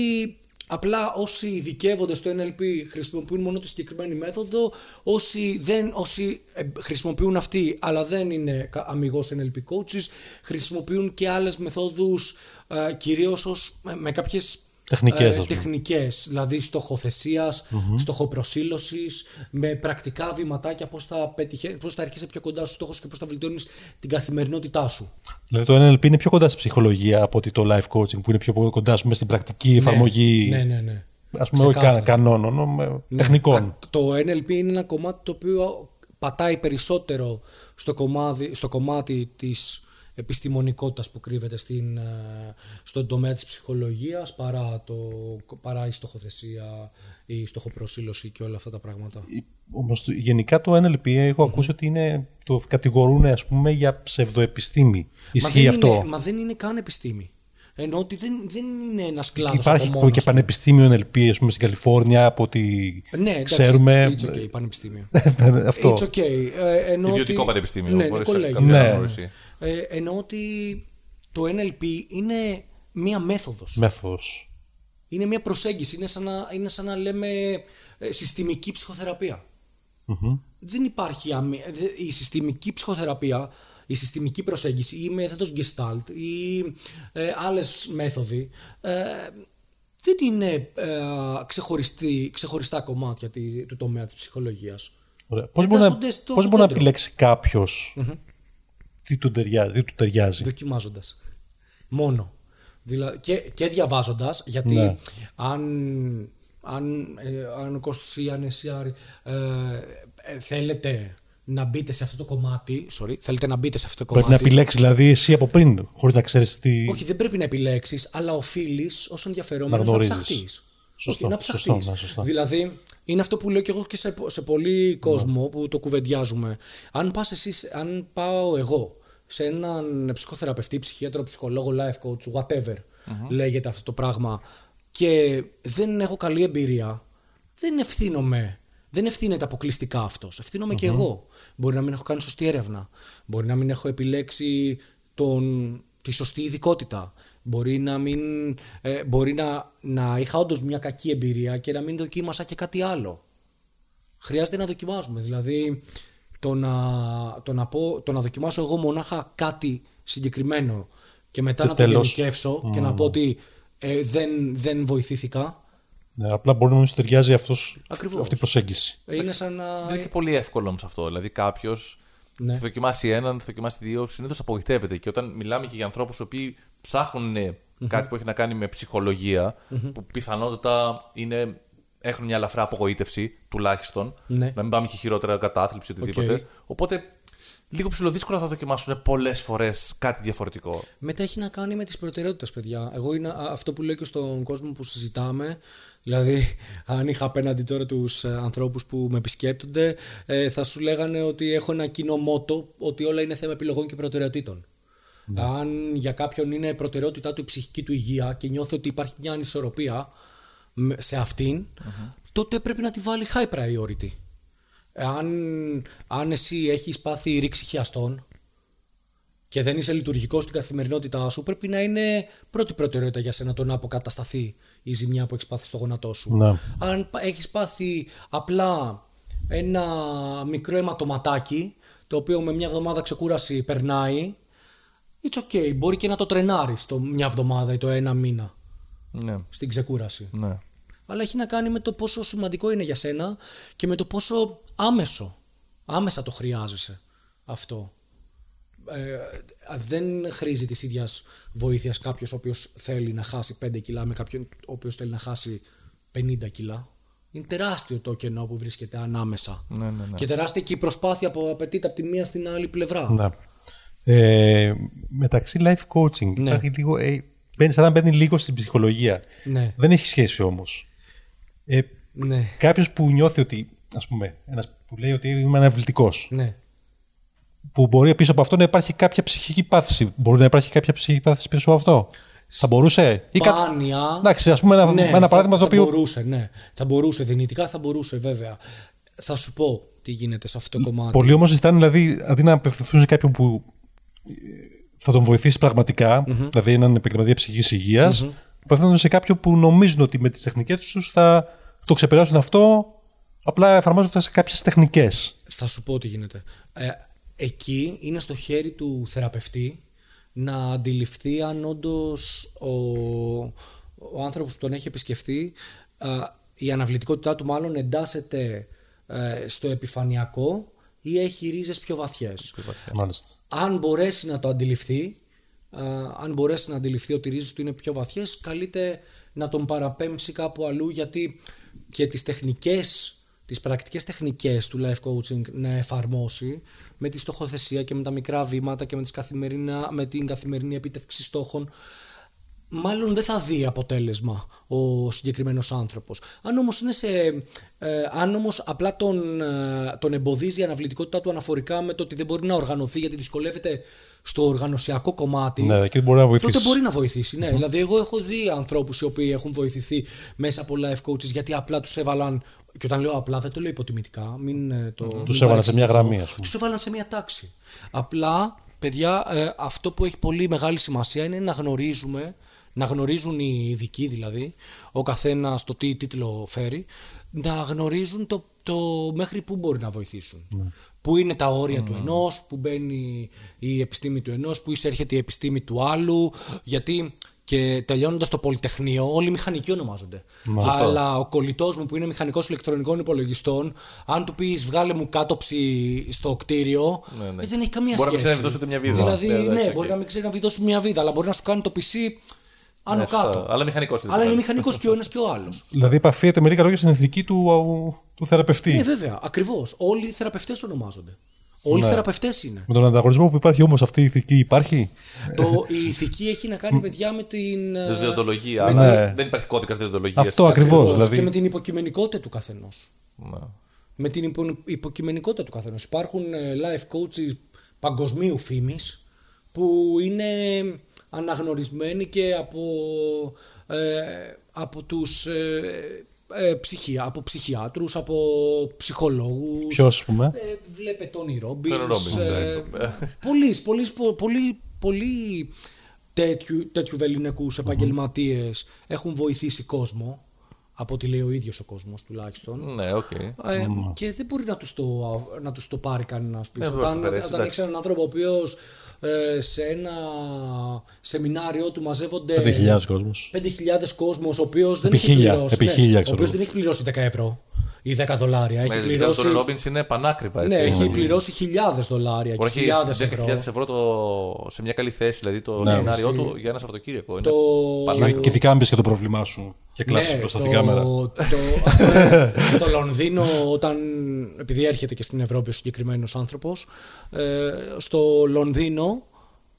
απλά όσοι ειδικεύονται στο NLP χρησιμοποιούν μόνο τη συγκεκριμένη μέθοδο, όσοι, δεν, όσοι ε, χρησιμοποιούν αυτή αλλά δεν είναι κα- αμυγός NLP coaches, χρησιμοποιούν και άλλες μεθόδους ε, κυρίως ως, με, με κάποιες Τεχνικές, ας πούμε. τεχνικές, δηλαδή στοχοθεσίας, στοχοπροσύλωσης, με πρακτικά βηματάκια πώς θα, πετυχε, πώς θα έρχεσαι πιο κοντά στους στόχους και πώς θα βελτιώνεις την καθημερινότητά σου. Δηλαδή το NLP είναι πιο κοντά στη ψυχολογία από ότι το life coaching που είναι πιο κοντά ας πούμε, στην πρακτική εφαρμογή. Ναι, ναι, ναι. Ας πούμε, όχι Ξεκάθαρα. κα- κανόνων, με τεχνικών. Α, Το NLP είναι ένα κομμάτι το οποίο πατάει περισσότερο στο κομμάτι, στο κομμάτι της επιστημονικότητας που κρύβεται στην, ε, στον τομέα της ψυχολογίας παρά, το, παρά η στοχοθεσία, η στοχοπροσύλωση και όλα αυτά τα πράγματα. Όμως γενικά το NLP έχω ακούσει ότι είναι, το κατηγορούν ας πούμε για ψευδοεπιστήμη. Ισχύει μα αυτό; Είναι, μα δεν είναι καν επιστήμη. Ενώ ότι δεν, δεν είναι ένας κλάδος Υπάρχει από μόνος και του. πανεπιστήμιο NLP ας πούμε στην Καλιφόρνια από ό,τι Ναι, εντάξει, ξέρουμε. It's okay, πανεπιστήμιο. αυτό. It's okay. Ε, ενώ Ιδιωτικό ότι- πανεπιστήμιο. Ναι, ναι, μπορείς κολέγιο. κάποια Ναι. αναγνώριση. Ε, ενώ ότι το NLP είναι μία μέθοδος. Μέθοδος. Είναι μία προσέγγιση. Είναι σαν να, είναι σαν να λέμε ε, συστημική ψυχοθεραπεία. Δεν υπάρχει αμέ- δε- η συστημική ψυχοθεραπεία, η συστημική προσέγγιση ή η μέθοδος Gestalt ή ε, άλλες μέθοδοι ε, δεν είναι ε, ξεχωριστή, ξεχωριστά κομμάτια τη- του τομέα της ψυχολογίας. Ωραία. Πώς μπορεί, να, Εντάσσονται στο πώς μπορεί να κέντρο. επιλέξει κάποιος τι του ταιριάζει. Τι του ταιριάζει; δοκιμάζοντας. Μόνο. Δηλαδή, και, και διαβάζοντας, γιατί Ναι. αν, αν, ε, αν ο Κώστας ή αν εσύ Άρη, ε, ε, θέλετε να μπείτε σε αυτό το κομμάτι, sorry, θέλετε να μπείτε σε αυτό το Πρέπει να κομμάτι; επιλέξεις δηλαδή εσύ από πριν, χωρίς να ξέρεις τι. Όχι, δεν πρέπει να επιλέξεις, αλλά οφείλεις ως ενδιαφερόμενος Να να, γνωρίζεις. ψαχτείς. Σωστό, Όχι, να σωστό, ψαχτείς. ναι, σωστά. Δηλαδή, είναι αυτό που λέω και εγώ και σε, σε πολύ κόσμο που το κουβεντιάζουμε. Αν, πας εσείς, αν πάω εγώ σε έναν ψυχοθεραπευτή, ψυχίατρο, ψυχολόγο, life coach, whatever λέγεται αυτό το πράγμα και δεν έχω καλή εμπειρία, δεν ευθύνομαι. Δεν ευθύνεται αποκλειστικά αυτός. Ευθύνομαι και εγώ. Μπορεί να μην έχω κάνει σωστή έρευνα. Μπορεί να μην έχω επιλέξει τον, τη σωστή ειδικότητα. Μπορεί να, μην, ε, μπορεί να, να είχα όντως μια κακή εμπειρία και να μην δοκίμασα και κάτι άλλο. Χρειάζεται να δοκιμάζουμε. Δηλαδή, το να, το να, πω, το να δοκιμάσω εγώ μονάχα κάτι συγκεκριμένο και μετά Και να το τέλος. γενικεύσω και να πω ότι ε, δεν, δεν βοηθήθηκα. Ναι, απλά μπορεί να μην σου ταιριάζει αυτός, Ακριβώς. αυτή η προσέγγιση. Είναι σαν να. Δεν είναι και πολύ εύκολο όμως αυτό. Δηλαδή, κάποιος Ναι. θα δοκιμάσει έναν, θα δοκιμάσει δύο, συνήθως απογοητεύεται. Και όταν μιλάμε και για ανθρώπους οι οποίοι ψάχνουν κάτι που έχει να κάνει με ψυχολογία που πιθανότατα είναι, έχουν μια ελαφρά απογοήτευση τουλάχιστον. Ναι. Να μην πάμε και χειρότερα κατάθλιψη οτιδήποτε. Οκ. Οπότε λίγο ψιλοδύσκολα θα δοκιμάσουν πολλές φορές κάτι διαφορετικό. Μετά έχει να κάνει με τις προτεραιότητες, παιδιά. Εγώ είναι α- αυτό που λέω και στον κόσμο που συζητάμε. Δηλαδή, αν είχα απέναντι τώρα τους ε, ανθρώπους που με επισκέπτονται, ε, θα σου λέγανε ότι έχω ένα κοινό μότο ότι όλα είναι θέμα επιλογών και προτεραιοτήτων. Αν για κάποιον είναι προτεραιότητά του η ψυχική του υγεία και νιώθει ότι υπάρχει μια ανισορροπία με- σε αυτην τότε πρέπει να τη βάλει high priority. Αν, αν εσύ έχεις πάθει ρήξη χιαστών, και δεν είσαι λειτουργικός στην καθημερινότητά σου, πρέπει να είναι πρώτη προτεραιότητα για σένα το να αποκατασταθεί η ζημιά που έχεις πάθει στο γόνατό σου. Ναι. Αν έχεις πάθει απλά ένα μικρό αιματοματάκι, το οποίο με μια εβδομάδα ξεκούραση περνάει, it's okay. Μπορεί και να το τρενάρεις το μια εβδομάδα ή το ένα μήνα Ναι. στην ξεκούραση. ναι. Αλλά έχει να κάνει με το πόσο σημαντικό είναι για σένα και με το πόσο άμεσο, άμεσα το χρειάζεσαι αυτό. Ε, δεν χρήζει της ίδιας βοήθειας κάποιος ο οποίος θέλει να χάσει 5 κιλά με κάποιον ο οποίος θέλει να χάσει 50 κιλά. Είναι τεράστιο το κενό που βρίσκεται ανάμεσα. Ναι, ναι, ναι. Και τεράστια και η προσπάθεια που απαιτείται από τη μία στην άλλη πλευρά. Ναι. Ε, μεταξύ life coaching Ναι. υπάρχει λίγο, ε, μπαίνει, σαν να μπαίνει λίγο στην ψυχολογία. Ναι. Δεν έχει σχέση όμως. Ε, Ναι. κάποιος που νιώθει ότι, ας πούμε, ένας που λέει ότι είμαι αναβλητικός, ναι. Που μπορεί πίσω από αυτό να υπάρχει κάποια ψυχική πάθηση. Μπορεί να υπάρχει κάποια ψυχική πάθηση πίσω από αυτό. Θα μπορούσε; Ή κα- Σπάνια. Εντάξει, ας πούμε ένα, Ναι, ένα θα- παράδειγμα το θα οποίο. μπορούσε, ναι. Θα μπορούσε, δυνητικά θα μπορούσε, βέβαια. Θα σου πω τι γίνεται σε αυτό το κομμάτι. Πολλοί όμως ζητάνε, δηλαδή, αντί να απευθυνθούν σε κάποιον που ε, θα τον βοηθήσει πραγματικά, δηλαδή έναν επαγγελματία ψυχική υγείας, απευθύνονται σε κάποιον που νομίζουν ότι με τις τεχνικές τους θα το ξεπεράσουν αυτό, απλά εφαρμόζοντα σε κάποιες τεχνικές. Θα σου πω τι γίνεται. Ε, εκεί είναι στο χέρι του θεραπευτή να αντιληφθεί αν όντως ο, ο άνθρωπος που τον έχει επισκεφτεί α, η αναβλητικότητά του μάλλον εντάσσεται ε, στο επιφανειακό ή έχει ρίζες πιο βαθιές. Μάλιστα. Αν μπορέσει να το αντιληφθεί, α, αν μπορέσει να αντιληφθεί ότι οι ρίζες του είναι πιο βαθιές, καλείται να τον παραπέμψει κάπου αλλού γιατί και τις τεχνικές τις πρακτικές τεχνικές του life coaching να εφαρμόσει με τη στοχοθεσία και με τα μικρά βήματα και με, τις καθημερινά, με την καθημερινή επίτευξη στόχων μάλλον δεν θα δει αποτέλεσμα ο συγκεκριμένος άνθρωπος. Αν όμως, είναι σε, ε, αν όμως απλά τον, ε, τον εμποδίζει η αναβλητικότητα του αναφορικά με το ότι δεν μπορεί να οργανωθεί γιατί δυσκολεύεται στο οργανωσιακό κομμάτι, Ναι, και μπορεί να βοηθήσει. τότε μπορεί να βοηθήσει. Ναι. Δηλαδή, εγώ έχω δει ανθρώπους οι οποίοι έχουν βοηθηθεί μέσα από life coaches γιατί απλά τους έβαλαν. Και όταν λέω απλά, δεν το λέω υποτιμητικά. Μην, ε, το, Τους έβαλαν σε μια γραμμή, ας πούμε. Τους έβαλαν σε μια τάξη. Απλά, παιδιά, ε, αυτό που έχει πολύ μεγάλη σημασία είναι να γνωρίζουμε, να γνωρίζουν οι ειδικοί δηλαδή, ο καθένας το τι τίτλο φέρει, να γνωρίζουν το, το μέχρι πού μπορεί να βοηθήσουν. Πού είναι τα όρια του ενός, πού μπαίνει η επιστήμη του ενός, πού εισέρχεται η επιστήμη του άλλου, γιατί και τελειώνοντας το Πολυτεχνείο, όλοι οι μηχανικοί ονομάζονται. Αλλά ο κολλητός μου που είναι μηχανικός ηλεκτρονικών υπολογιστών, αν του πεις βγάλε μου κάτωψη στο κτίριο, Ναι, ναι. ε, δεν έχει καμία Μπορεί να μην σχέση. ξέρει να βιδώσει ούτε μια βίδα. Δηλαδή, Ναι, ναι, εντάξει, οκ. μπορεί να μην ξέρει να βιδώσει μια βίδα, αλλά μπορεί να σου κάνει το PC άνω Ναι, σωστά. κάτω. Αλλά μηχανικός είναι Αλλά είναι πάλι. μηχανικός και ο ένας και ο άλλος. Δηλαδή επαφίεται με λίγα λόγια στην ηθική του, του θεραπευτή. Ναι, βέβαια, ακριβώς. Όλοι οι θεραπευτές ονομάζονται. Όλοι οι Ναι. θεραπευτές είναι. Με τον ανταγωνισμό που υπάρχει όμως αυτή η ηθική υπάρχει; το, η ηθική έχει να κάνει, παιδιά, με την. ε, Διοντολογία. με Αλλά Ναι. δεν υπάρχει κώδικα διοντολογίας. Αυτό ακριβώς. ακριβώς, δηλαδή- Και με την υποκειμενικότητα του καθενός. Ναι. με την υπο, υποκειμενικότητα του καθενός. Υπάρχουν ε, life coaches παγκοσμίου φήμης που είναι αναγνωρισμένοι και από, ε, από τους ε, ε, ψυχια, από ψυχιάτρους, από ψυχολόγους. Ποιος, α πούμε; Ε, βλέπε Τόνι Ρόμπινς. Τόνι Ρόμπινς, ε, ε. πολλοί, πολλοί, πολλοί, πολλοί τέτοιου, τέτοιου βεληνικούς επαγγελματίες έχουν βοηθήσει κόσμο. Από ό,τι λέει ο ίδιος ο κόσμος τουλάχιστον. Ναι, οκ. Ε, και δεν μπορεί να τους το, να τους το πάρει κανένας πίσω. Ε, βέβαια, όταν θα περάσει, όταν εντάξει. έχεις έναν άνθρωπο ο οποίος ε, σε ένα σεμινάριο του μαζεύονται 5.000 κόσμος. 5.000 κόσμος ο οποίος δεν Επί έχει χίλια, πληρώσει, επί ναι, χίλια, ο ξέρω οποίος εγώ. δεν έχει πληρώσει 10 ευρώ ή 10 δολάρια. Έχει Ναι, πληρώσει, Του Robbins είναι πανάκριβα. ναι, Έτσι. έχει πληρώσει χιλιάδες δολάρια και Μπορεί να έχει χιλιάδες 10.000 ευρώ. ευρώ το... σε μια καλή θέση, δηλαδή το Ναι. σεμινάριό του για ένα Σαββατοκύριακο. Είναι Το- πανάκριβο. Και ειδικά αν μπεις και το πρόβλημά σου και κλάψεις μπροστά στην Ναι, το- κάμερα. το- ας πούμε, στο Λονδίνο, όταν, επειδή έρχεται και στην Ευρώπη ο συγκεκριμένος άνθρωπος, ε, στο Λονδίνο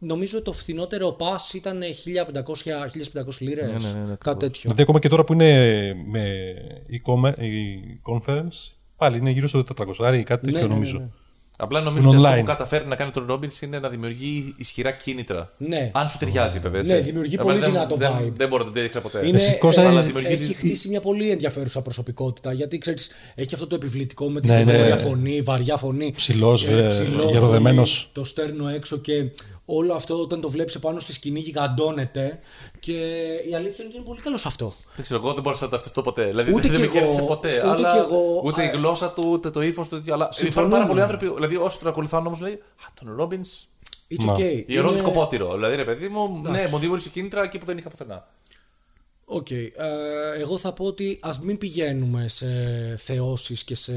νομίζω το φθηνότερο pass ήταν 1500 λίρες. ναι, ναι, κάτι τέτοιο. Δηλαδή ακόμα και τώρα που είναι με e-commerce, η conference, πάλι είναι γύρω στο 400 ή κάτι τέτοιο ναι, ναι, νομίζω. ναι. Απλά νομίζω Είναι ότι αυτό online. που καταφέρει να κάνει τον Ρόμπιν είναι να δημιουργεί ισχυρά κίνητρα. Ναι. Αν σου ταιριάζει, βέβαια. έτσι. Ναι, δημιουργεί Απλά πολύ δεν- δυνατό δεν, vibe. Δεν μπορώ να την έδειξα ποτέ. Είναι, Εσύ, Κώστα, ε, αλλά δημιουργεί- έχει χτίσει μια πολύ ενδιαφέρουσα προσωπικότητα γιατί ξέρεις, έχει αυτό το επιβλητικό με τη Ναι, στενόρια ναι. φωνή, βαριά φωνή. Ψηλός, ε, ε, ψηλός γεροδεμένος. φωνή, Το στέρνο έξω και όλο αυτό όταν το βλέπεις πάνω στη σκηνή γιγαντώνεται και η αλήθεια είναι ότι είναι πολύ καλό σε αυτό. Δεν ξέρω, εγώ δεν μπορούσα να ταυτιστώ ποτέ. Δηλαδή Ούτε δεν κι με κέρδισε εγώ, ποτέ. ούτε αλλά κι εγώ. ούτε η Α, γλώσσα του, ούτε το ύφος του. Αλλά υπάρχουν Συμφωνούμε. πάρα πολλοί άνθρωποι. Δηλαδή, όσοι τον ακολουθούν όμως λέει Α, τον Ρόμπινς. It's Μα. okay. Ιερό Είναι- σκοπότηρο. Δηλαδή, ρε παιδί μου, ναι, μου δημιούργησε κίνητρα εκεί που δεν είχα πουθενά. Οκ. Ε, εγώ θα πω ότι ας μην πηγαίνουμε σε θεώσεις και σε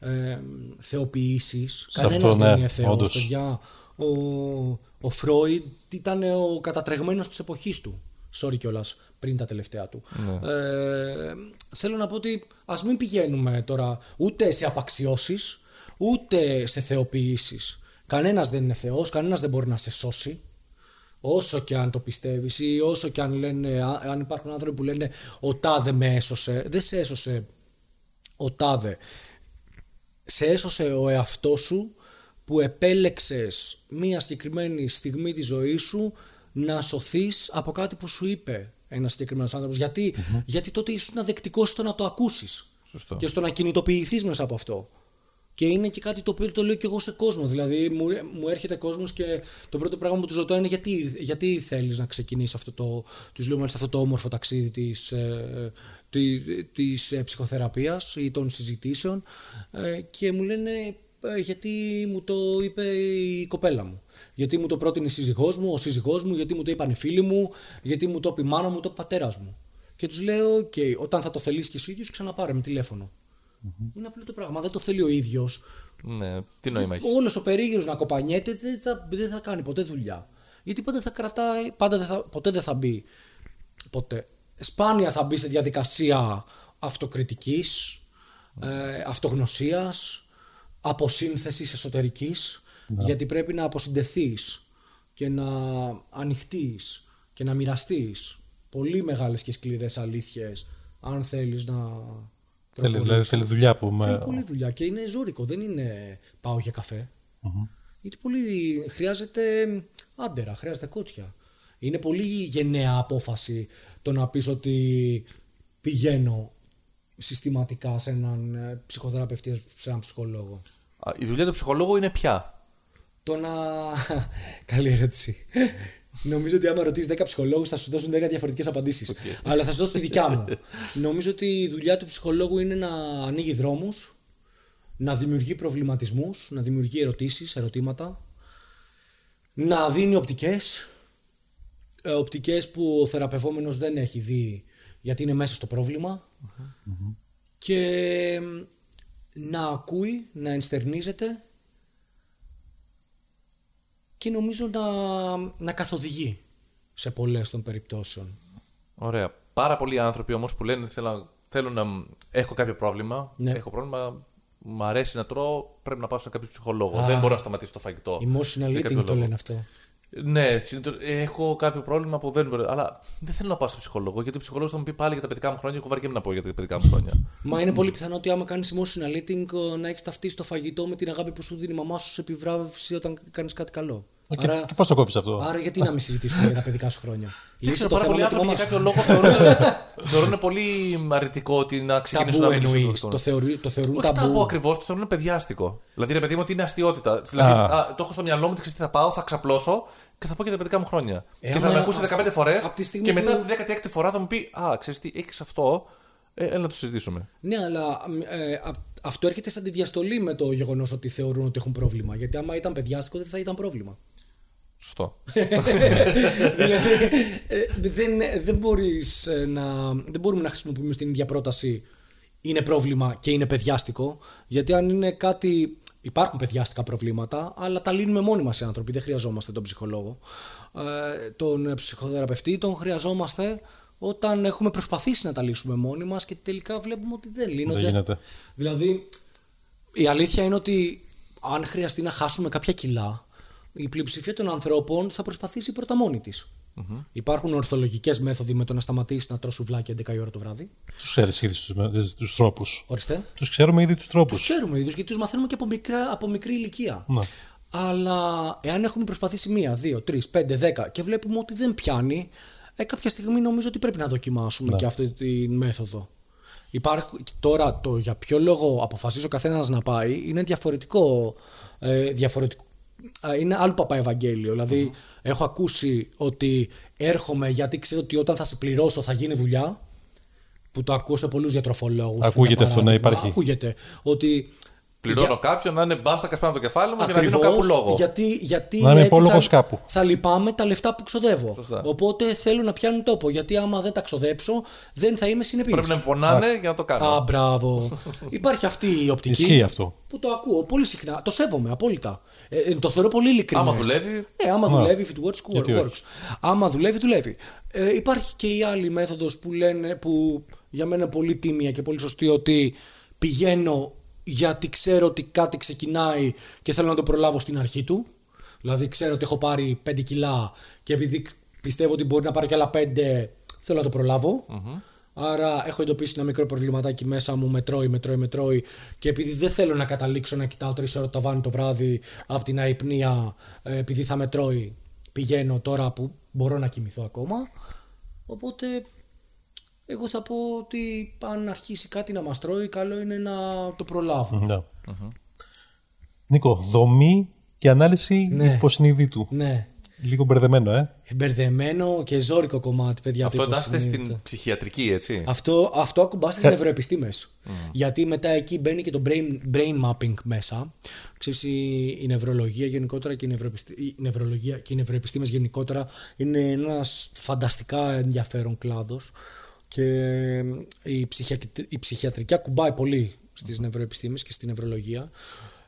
ε, θεοποιήσεις. Σε Κανένας αυτό, δεν ναι, είναι θεός, όντως. παιδιά. Ο, ο Φρόιντ ήταν ο κατατρεγμένος της εποχής του. Sorry κιόλας, πριν τα τελευταία του. Ναι. Ε, θέλω να πω ότι ας μην πηγαίνουμε τώρα ούτε σε απαξιώσεις, ούτε σε θεοποιήσεις. Κανένας δεν είναι θεός, κανένας δεν μπορεί να σε σώσει. Όσο και αν το πιστεύεις ή όσο και αν, λένε, α- αν υπάρχουν άνθρωποι που λένε ο τάδε με έσωσε, δεν σε έσωσε ο τάδε. Σε έσωσε ο εαυτός σου που επέλεξες μία συγκεκριμένη στιγμή της ζωής σου να σωθείς από κάτι που σου είπε ένας συγκεκριμένος άνθρωπος. Γιατί, γιατί τότε ήσουν αδεκτικός στο να το ακούσεις Σωστό. και στο να κινητοποιηθείς μέσα από αυτό. Και είναι και κάτι το οποίο το λέω και εγώ σε κόσμο. Δηλαδή, μου, μου έρχεται κόσμος και το πρώτο πράγμα που τους ρωτάω είναι γιατί, γιατί θέλεις να ξεκινήσεις αυτό το, τους λέω μάλιστα, αυτό το όμορφο ταξίδι της ε, τη, της ε, ψυχοθεραπείας ή των συζητήσεων ε, και μου λένε ε, γιατί μου το είπε η κοπέλα μου. Γιατί μου το πρότεινε η σύζυγός μου, ο σύζυγός μου, γιατί μου το είπαν οι φίλοι μου, γιατί μου το είπε η μάνα μου, το είπε ο πατέρας μου. Και τους λέω, οκ, όταν θα το θελήσει και εσύ ίδιος, ξαναπάρε με τηλέφωνο. Είναι απλό το πράγμα. Δεν το θέλει ο ίδιος. Ναι, τι νόημα έχει. Όλος ο περίγυρος να κοπανιέται δεν θα, δεν θα κάνει ποτέ δουλειά. Γιατί πάντα θα κρατάει, πάντα δεν θα, ποτέ δεν θα μπει. Ποτέ. Σπάνια θα μπει σε διαδικασία αυτοκριτικής, ε, αυτογνωσίας, αποσύνθεσης εσωτερικής, γιατί πρέπει να αποσυντεθείς και να ανοιχτείς και να μοιραστείς πολύ μεγάλες και σκληρές αλήθειες αν θέλεις να Θέλεις, δηλαδή, προχωρήσεις. θέλεις δουλειά που με... Θέλει πολλή δουλειά και είναι ζώρικο, δεν είναι πάω για καφέ. Γιατί πολύ χρειάζεται άντερα, χρειάζεται κότσια. Είναι πολύ γενναία απόφαση το να πεις ότι πηγαίνω συστηματικά σε έναν ε, ψυχοθεραπευτή, σε έναν ψυχολόγο. Α, Η δουλειά του ψυχολόγου είναι πια. Το να. Καλή ερώτηση. Νομίζω ότι άμα ρωτήσεις 10 ψυχολόγους θα σου δώσουν 10 διαφορετικές απαντήσεις. Αλλά θα σου δώσω τη δικιά μου. Νομίζω ότι η δουλειά του ψυχολόγου είναι να ανοίγει δρόμους, να δημιουργεί προβληματισμούς, να δημιουργεί ερωτήσεις, ερωτήματα, να δίνει οπτικές. Οπτικές που ο θεραπευόμενος δεν έχει δει γιατί είναι μέσα στο προβλημα και να ακούει, να ενστερνίζεται και νομίζω να, να καθοδηγεί σε πολλές των περιπτώσεων. Ωραία. Πάρα πολλοί άνθρωποι όμως που λένε θέλω, θέλω να έχω κάποιο πρόβλημα. Ναι. Έχω πρόβλημα. Μ' αρέσει να τρώω. Πρέπει να πάω σε κάποιο ψυχολόγο. Δεν μπορώ να σταματήσω το φαγητό. Emotional Για κάποιο eating το λόγο. λένε αυτό. Ναι, συνήθως, ε, έχω κάποιο πρόβλημα που δεν μπορώ. Αλλά δεν θέλω να πάω σε ψυχολόγο. Γιατί ο ψυχολόγος θα μου πει πάλι για τα παιδικά μου χρόνια. Εγώ βαριέμαι να πω για τα παιδικά μου χρόνια. Μα είναι πολύ πιθανό ότι άμα κάνεις emotional eating ε, να έχεις ταυτίσει το φαγητό με την αγάπη που σου δίνει η μαμά σου σε επιβράβευση όταν κάνεις κάτι καλό. Και, Άρα, και πώς το κόβεις αυτό; άρα γιατί να μην συζητήσουμε για τα παιδικά σου χρόνια; Δεν Λύσε ξέρω, το πάρα θέμα πολλοί με τη άνθρωποι μαμά για σου. κάποιο λόγο θεωρούν, θεωρούν πολύ αρνητικό ότι να ξεκινήσουν Ταμπού να μιλήσουν. εννοείς. με Το, θεωρεί- το θεωρούν Όχι ταμπού ταμπού. ακριβώς, το θεωρούν παιδιάστικο. Δηλαδή, ρε παιδί μου, ότι είναι αστείωτητα. Δηλαδή, Α. α, το έχω στο μυαλό μου, ότι ξέρεις τι θα πάω, θα ξαπλώσω και θα πω για τα παιδικά μου χρόνια. Ε, και θα άμα- με ακούσει 15 φορές απ' τη στιγμή και μετά που- την 16η φορά θα μου πει Α, ξέρεις τι, έχεις αυτό. Ε, έλα να το συζητήσουμε. Ναι, αλλά ε, α- αυτό έρχεται σαν τη διαστολή με το γεγονός ότι θεωρούν ότι έχουν πρόβλημα. Γιατί άμα ήταν παιδιάστικο δεν θα ήταν πρόβλημα. Σωστό. δηλαδή, ε, δεν, δεν, μπορείς, ε, να, δεν μπορούμε να χρησιμοποιούμε στην ίδια πρόταση είναι πρόβλημα και είναι παιδιάστικο, γιατί αν είναι κάτι. Υπάρχουν παιδιάστικα προβλήματα, αλλά τα λύνουμε μόνοι μας οι άνθρωποι. Δεν χρειαζόμαστε τον ψυχολόγο. Ε, τον ψυχοθεραπευτή τον χρειαζόμαστε όταν έχουμε προσπαθήσει να τα λύσουμε μόνοι μας και τελικά βλέπουμε ότι δεν λύνονται. Δεν γίνεται. Δηλαδή, η αλήθεια είναι ότι αν χρειαστεί να χάσουμε κάποια κιλά, η πλειοψηφία των ανθρώπων θα προσπαθήσει πρώτα μόνη της. Υπάρχουν ορθολογικές μέθοδοι με το να σταματήσει να τρως σουβλάκια 11 η ώρα το βράδυ. Τους ξέρεις ήδη τους τρόπους. Ορίστε. Τους ξέρουμε ήδη τους τρόπους. Τους ξέρουμε είδου γιατί τους μαθαίνουμε και από, μικρά, από μικρή ηλικία. Ναι. Αλλά εάν έχουμε προσπαθήσει μία, δύο, τρεις, πέντε, δέκα και βλέπουμε ότι δεν πιάνει, ε, κάποια στιγμή νομίζω ότι πρέπει να δοκιμάσουμε και αυτή τη μέθοδο. Υπάρχουν, τώρα το για ποιο λόγο αποφασίζει ο καθένας να πάει είναι διαφορετικό. Ε, διαφορετικό α, είναι άλλο παπά Ευαγγέλιο. Δηλαδή, έχω ακούσει ότι έρχομαι γιατί ξέρω ότι όταν θα σε πληρώσω θα γίνει δουλειά. Που το ακούω σε πολλούς διατροφολόγου. Ακούγεται αυτό να υπάρχει. Ακούγεται. Ότι Πληρώνω κάποιον να είναι μπάστακα πάνω από το κεφάλι μου και να Ακριβώς, δίνω κάπου λόγο. Γιατί, γιατί Να είμαι έτσι υπόλογος θα, κάπου. θα λυπάμαι τα λεφτά που ξοδεύω. Σωστά. Οπότε θέλω να πιάνουν τόπο. Γιατί άμα δεν τα ξοδέψω, δεν θα είμαι συνεπής. Πρέπει να με πονάνε για να το κάνω. Α, μπράβο. Υπάρχει αυτή η οπτική. Ισχύει αυτό. Που το ακούω πολύ συχνά. Το σέβομαι απόλυτα. Ε, ε, το θεωρώ πολύ ειλικρινές. Άμα δουλεύει. Ναι, άμα Ναι. δουλεύει, if it works, Γιατί works. όχι. Άμα δουλεύει, δουλεύει. Ε, υπάρχει και η άλλη μέθοδος που λένε, που για μένα είναι πολύ τίμια και πολύ σωστή, ότι πηγαίνω γιατί ξέρω ότι κάτι ξεκινάει και θέλω να το προλάβω στην αρχή του. Δηλαδή ξέρω ότι έχω πάρει 5 κιλά και επειδή πιστεύω ότι μπορεί να πάρω και άλλα 5, θέλω να το προλαβω Άρα έχω εντοπίσει ένα μικρό προβληματάκι μέσα μου, με τρώει, με τρώει, με τρώει. Και επειδή δεν θέλω να καταλήξω να κοιτάω τρεις ώρες το ταβάνι το βράδυ από την αϊπνία, ε, επειδή θα με τρώει, πηγαίνω τώρα που μπορώ να κοιμηθώ ακόμα. Οπότε εγώ θα πω ότι αν αρχίσει κάτι να μας τρώει, καλό είναι να το προλάβουμε. Ναι. Νίκο, δομή και ανάλυση Ναι. υποσυνείδητου. Ναι. Λίγο μπερδεμένο, ε. Μπερδεμένο και ζώρικο κομμάτι, παιδιά. Αυτό το εντάσσεται υποσυνείδητο. στην ψυχιατρική, έτσι. Αυτό, αυτό ακουμπά στις νευροεπιστήμες. Γιατί μετά εκεί μπαίνει και το brain, brain mapping μέσα. Ξέρεις, η, η νευρολογία γενικότερα και η, νευροεπιστη- η νευρολογία και οι νευροεπιστήμες γενικότερα είναι ένας φανταστικά ενδιαφέρον κλάδος και η, ψυχια, η ψυχιατρική ακουμπάει πολύ στις νευροεπιστήμες και στη νευρολογία.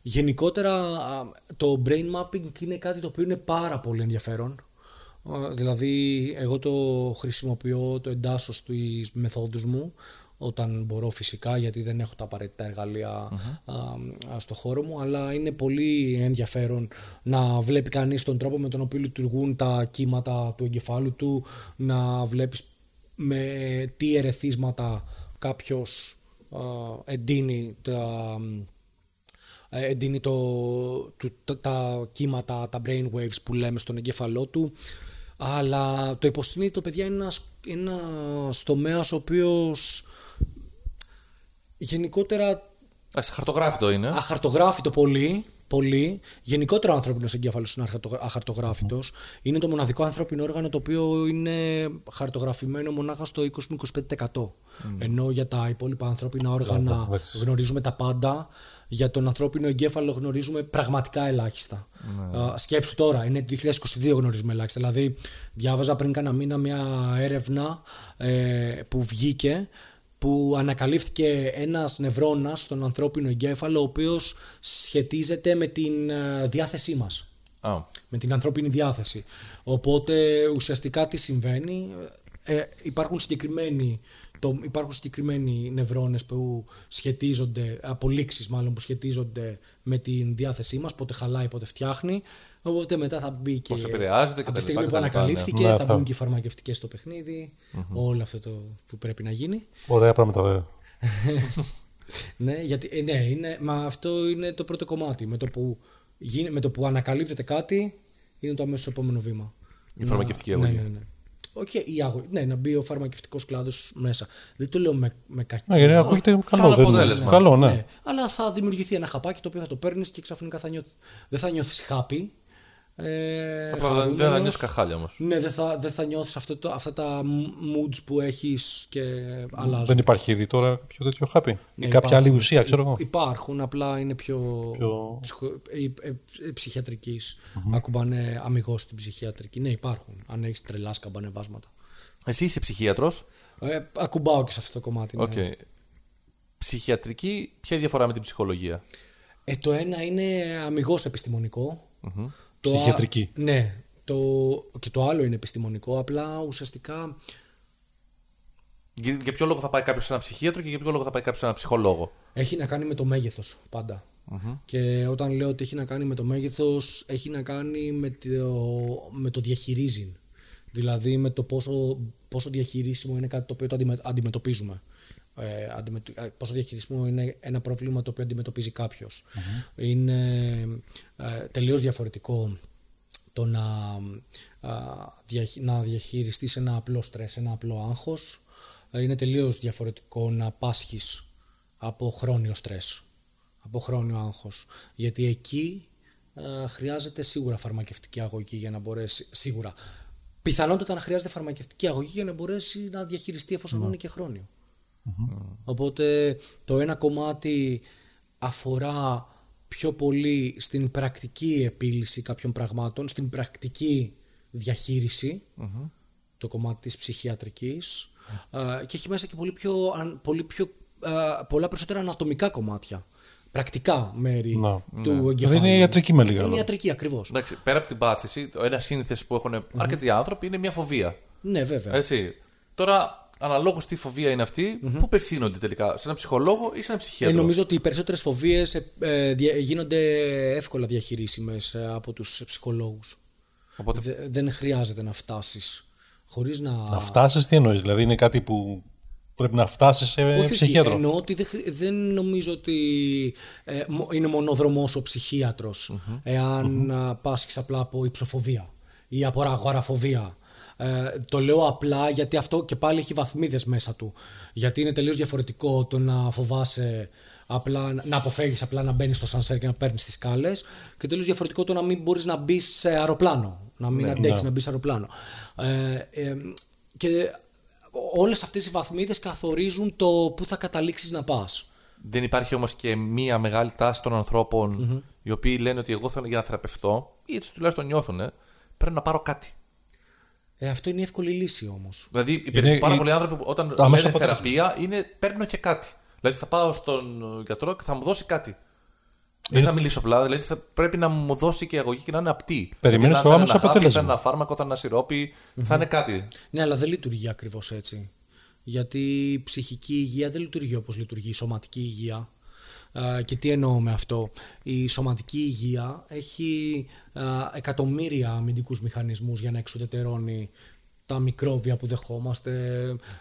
Γενικότερα α, το brain mapping είναι κάτι το οποίο είναι πάρα πολύ ενδιαφέρον. Α, Δηλαδή, εγώ το χρησιμοποιώ, το εντάσσω στις μεθόδους μου, όταν μπορώ φυσικά γιατί δεν έχω τα απαραίτητα εργαλεία α, α, στο χώρο μου αλλά είναι πολύ ενδιαφέρον να βλέπει κανείς τον τρόπο με τον οποίο λειτουργούν τα κύματα του εγκεφάλου του να βλέπεις με τι ερεθίσματα κάποιος α, εντείνει τα, ε, εντείνει το, του, τα, τα κύματα, τα brain waves που λέμε στον εγκέφαλό του αλλά το υποσυνείδητο παιδιά είναι ένας, ένας τομέας ο οποίος γενικότερα Ας χαρτογράφητο είναι. αχαρτογράφητο πολύ, πολύ. Γενικότερα ο ανθρώπινος εγκέφαλος είναι αχαρτο- αχαρτογράφητος. Είναι το μοναδικό ανθρώπινο όργανο το οποίο είναι χαρτογραφημένο μονάχα στο 20 με 25%. Ενώ για τα υπόλοιπα ανθρώπινα όργανα εντάξει. γνωρίζουμε τα πάντα. Για τον ανθρώπινο εγκέφαλο γνωρίζουμε πραγματικά ελάχιστα. Α, σκέψου τώρα, είναι το 2022 γνωρίζουμε ελάχιστα. Δηλαδή, διάβαζα πριν κάνα μήνα μια έρευνα ε, που βγήκε που ανακαλύφθηκε ένας νευρώνας στον ανθρώπινο εγκέφαλο ο οποίος σχετίζεται με την ε, διάθεσή μας Α, με την ανθρώπινη διάθεση. Οπότε ουσιαστικά τι συμβαίνει, ε, υπάρχουν συγκεκριμένοι το, υπάρχουν συγκεκριμένοι νευρώνες που σχετίζονται, απολύξεις μάλλον που σχετίζονται με την διάθεσή μας, πότε χαλάει, πότε φτιάχνει. Οπότε μετά θα μπει και. Πώς επηρεάζεται Από κτλ, τη στιγμή που κτλ, ναι. ανακαλύφθηκε, Ναι, θα θα- μπουν και οι φαρμακευτικές στο παιχνιδι όλο αυτό το που πρέπει να γίνει. Ωραία πράγματα βέβαια. Ναι, γιατί, ε, ναι είναι, μα αυτό είναι το πρώτο κομμάτι. Με το που, γίνει, με το που ανακαλύπτεται κάτι, είναι το αμέσως επόμενο βήμα. Η φαρμακευτική ναι, αγωγή. ναι, ναι. Όχι, η αγωγή. Ναι, να μπει ο φαρμακευτικός κλάδος μέσα. Δεν το λέω με, με κακή. Ναι, γιατί ακούγεται καλό. δεν- αποτέλεσμα. Καλό, ναι. Ναι. Αλλά θα δημιουργηθεί ένα χαπάκι το οποίο θα το παίρνεις και ξαφνικά θα νιώ... δεν θα νιώθεις χάπι. Ε, Απλά δεν- δεν θα χαρούμενος. νιώσει και χάλια όμως. Ναι, δεν θα, δεν θα νιώθεις αυτό το, αυτά τα moods που έχεις και αλλάζουν. Δεν υπάρχει ήδη τώρα κάποιο τέτοιο χάπι. Ή Ναι, κάποια υπάρχουν. άλλη ουσία, ξέρω εγώ; Υπάρχουν, απλά είναι πιο, Πιο- ψυχο... ε, ε, ε, ψυχιατρικής. Ακουμπάνε αμιγώς στην ψυχιατρική. Ναι, υπάρχουν. Αν έχεις τρελά σκαμπανεβάσματα. Εσύ είσαι ψυχίατρος; Ε, ακουμπάω και σε αυτό το κομμάτι. ναι. Οκ. Ψυχιατρική, ποια είναι η διαφορά με την ψυχολογία; Ε, το ένα είναι αμυγός επιστημονικό. Το α- Ψυχιατρική. Ναι. Το... Και το άλλο είναι επιστημονικό. Απλά ουσιαστικά Για για ποιο λόγο θα πάει κάποιος σε ένα ψυχίατρο και για ποιο λόγο θα πάει κάποιος σε ένα ψυχολόγο; Έχει να κάνει με το μέγεθος πάντα. Και όταν λέω ότι έχει να κάνει με το μέγεθος, έχει να κάνει με το, με το διαχειρίζει. Δηλαδή με το πόσο, πόσο διαχειρίσιμο είναι κάτι το οποίο το αντιμε- αντιμετωπίζουμε. Ε, αντιμετω- ε, πόσο διαχειρίσιμο είναι ένα πρόβλημα το οποίο αντιμετωπίζει κάποιος. Είναι ε, τελείως διαφορετικό το να, α, διαχει- να διαχειριστείς ένα απλό στρες, ένα απλό άγχος. Ε, Είναι τελείως διαφορετικό να πάσχεις από χρόνιο στρες, από χρόνιο άγχος. Γιατί εκεί ε, χρειάζεται σίγουρα φαρμακευτική αγωγή για να μπορέσει, σίγουρα, πιθανότατα να χρειάζεται φαρμακευτική αγωγή για να μπορέσει να διαχειριστεί εφόσον είναι και χρονιο Οπότε το ένα κομμάτι αφορά πιο πολύ στην πρακτική επίλυση κάποιων πραγμάτων, στην πρακτική διαχείριση, το κομμάτι της ψυχιατρικής α, και έχει μέσα και πολύ, πιο, αν- πολύ πιο, α, πολλά περισσότερα ανατομικά κομμάτια, πρακτικά μέρη Να. του εγκεφάλου. Δηλαδή είναι ιατρική με λίγα Είναι λόγια. ιατρική ακριβώς. Εντάξει, πέρα από την πάθηση, το ένα σύνθεση που έχουν αρκετοί άνθρωποι είναι μια φοβία. Ναι βέβαια. Έτσι. Τώρα, αναλόγως τι φοβία είναι αυτή, πού απευθύνονται τελικά, σε έναν ψυχολόγο ή σε έναν Ε, ψυχίατρο. νομίζω ότι οι περισσότερες φοβίες ε, ε, δια- γίνονται εύκολα διαχειρίσιμες ε, από τους ψυχολόγους. Οπότε, Δε- δεν χρειάζεται να φτάσεις χωρίς να... Να φτάσεις, τι εννοείς, Δηλαδή είναι κάτι που πρέπει να φτάσεις σε Όχι, όχι, ψυχίατρο; εννοώ ότι δεν, χρει- δεν νομίζω ότι ε, μο- είναι μονοδρομός ο ψυχίατρος εάν mm πάσχεις απλά από υψοφοβία ή από αγοραφοβία. Ε, το λέω απλά γιατί αυτό και πάλι έχει βαθμίδες μέσα του. Γιατί είναι τελείως διαφορετικό το να φοβάσαι απλά, να αποφεύγεις απλά να μπαίνεις στο σανσέρ και να παίρνεις τις σκάλες και τελείως διαφορετικό το να μην μπορείς να μπεις σε αεροπλάνο. Να μην αντέχεις να μπεις σε αεροπλάνο. Ε, ε, και όλες αυτές οι βαθμίδες καθορίζουν το πού θα καταλήξεις να πας. δεν υπάρχει όμως και μία μεγάλη τάση των ανθρωπων οι οποίοι λένε ότι εγώ θέλω για να θεραπευτώ, ή έτσι τουλάχιστον νιώθουν, πρέπει να πάρω κάτι. Ε, αυτό είναι η εύκολη λύση όμως. Δηλαδή, οι περισσότεροι πάρα η- πολλοί άνθρωποι που όταν το άμεσο λένε αποτέλεσμα. θεραπεία είναι παίρνω και κάτι. Δηλαδή, θα πάω στον γιατρό και θα μου δώσει κάτι. Δεν θα μιλήσω απλά, δηλαδή θα πρέπει να μου δώσει και αγωγή και να είναι απτή. Περιμένεις Δηλαδή, το θα είναι άμεσος ένα χάπι, αποτέλεσμα. Θα είναι ένα φάρμακο, θα είναι ένα σιρόπι, θα είναι κάτι. Ναι, αλλά δεν λειτουργεί ακριβώς έτσι. Γιατί η ψυχική υγεία δεν λειτουργεί όπως λειτουργεί η σωματική υγεία. Α, Και τι εννοώ με αυτό. Η σωματική υγεία έχει α, εκατομμύρια αμυντικούς μηχανισμούς για να εξουδετερώνει τα μικρόβια που δεχόμαστε,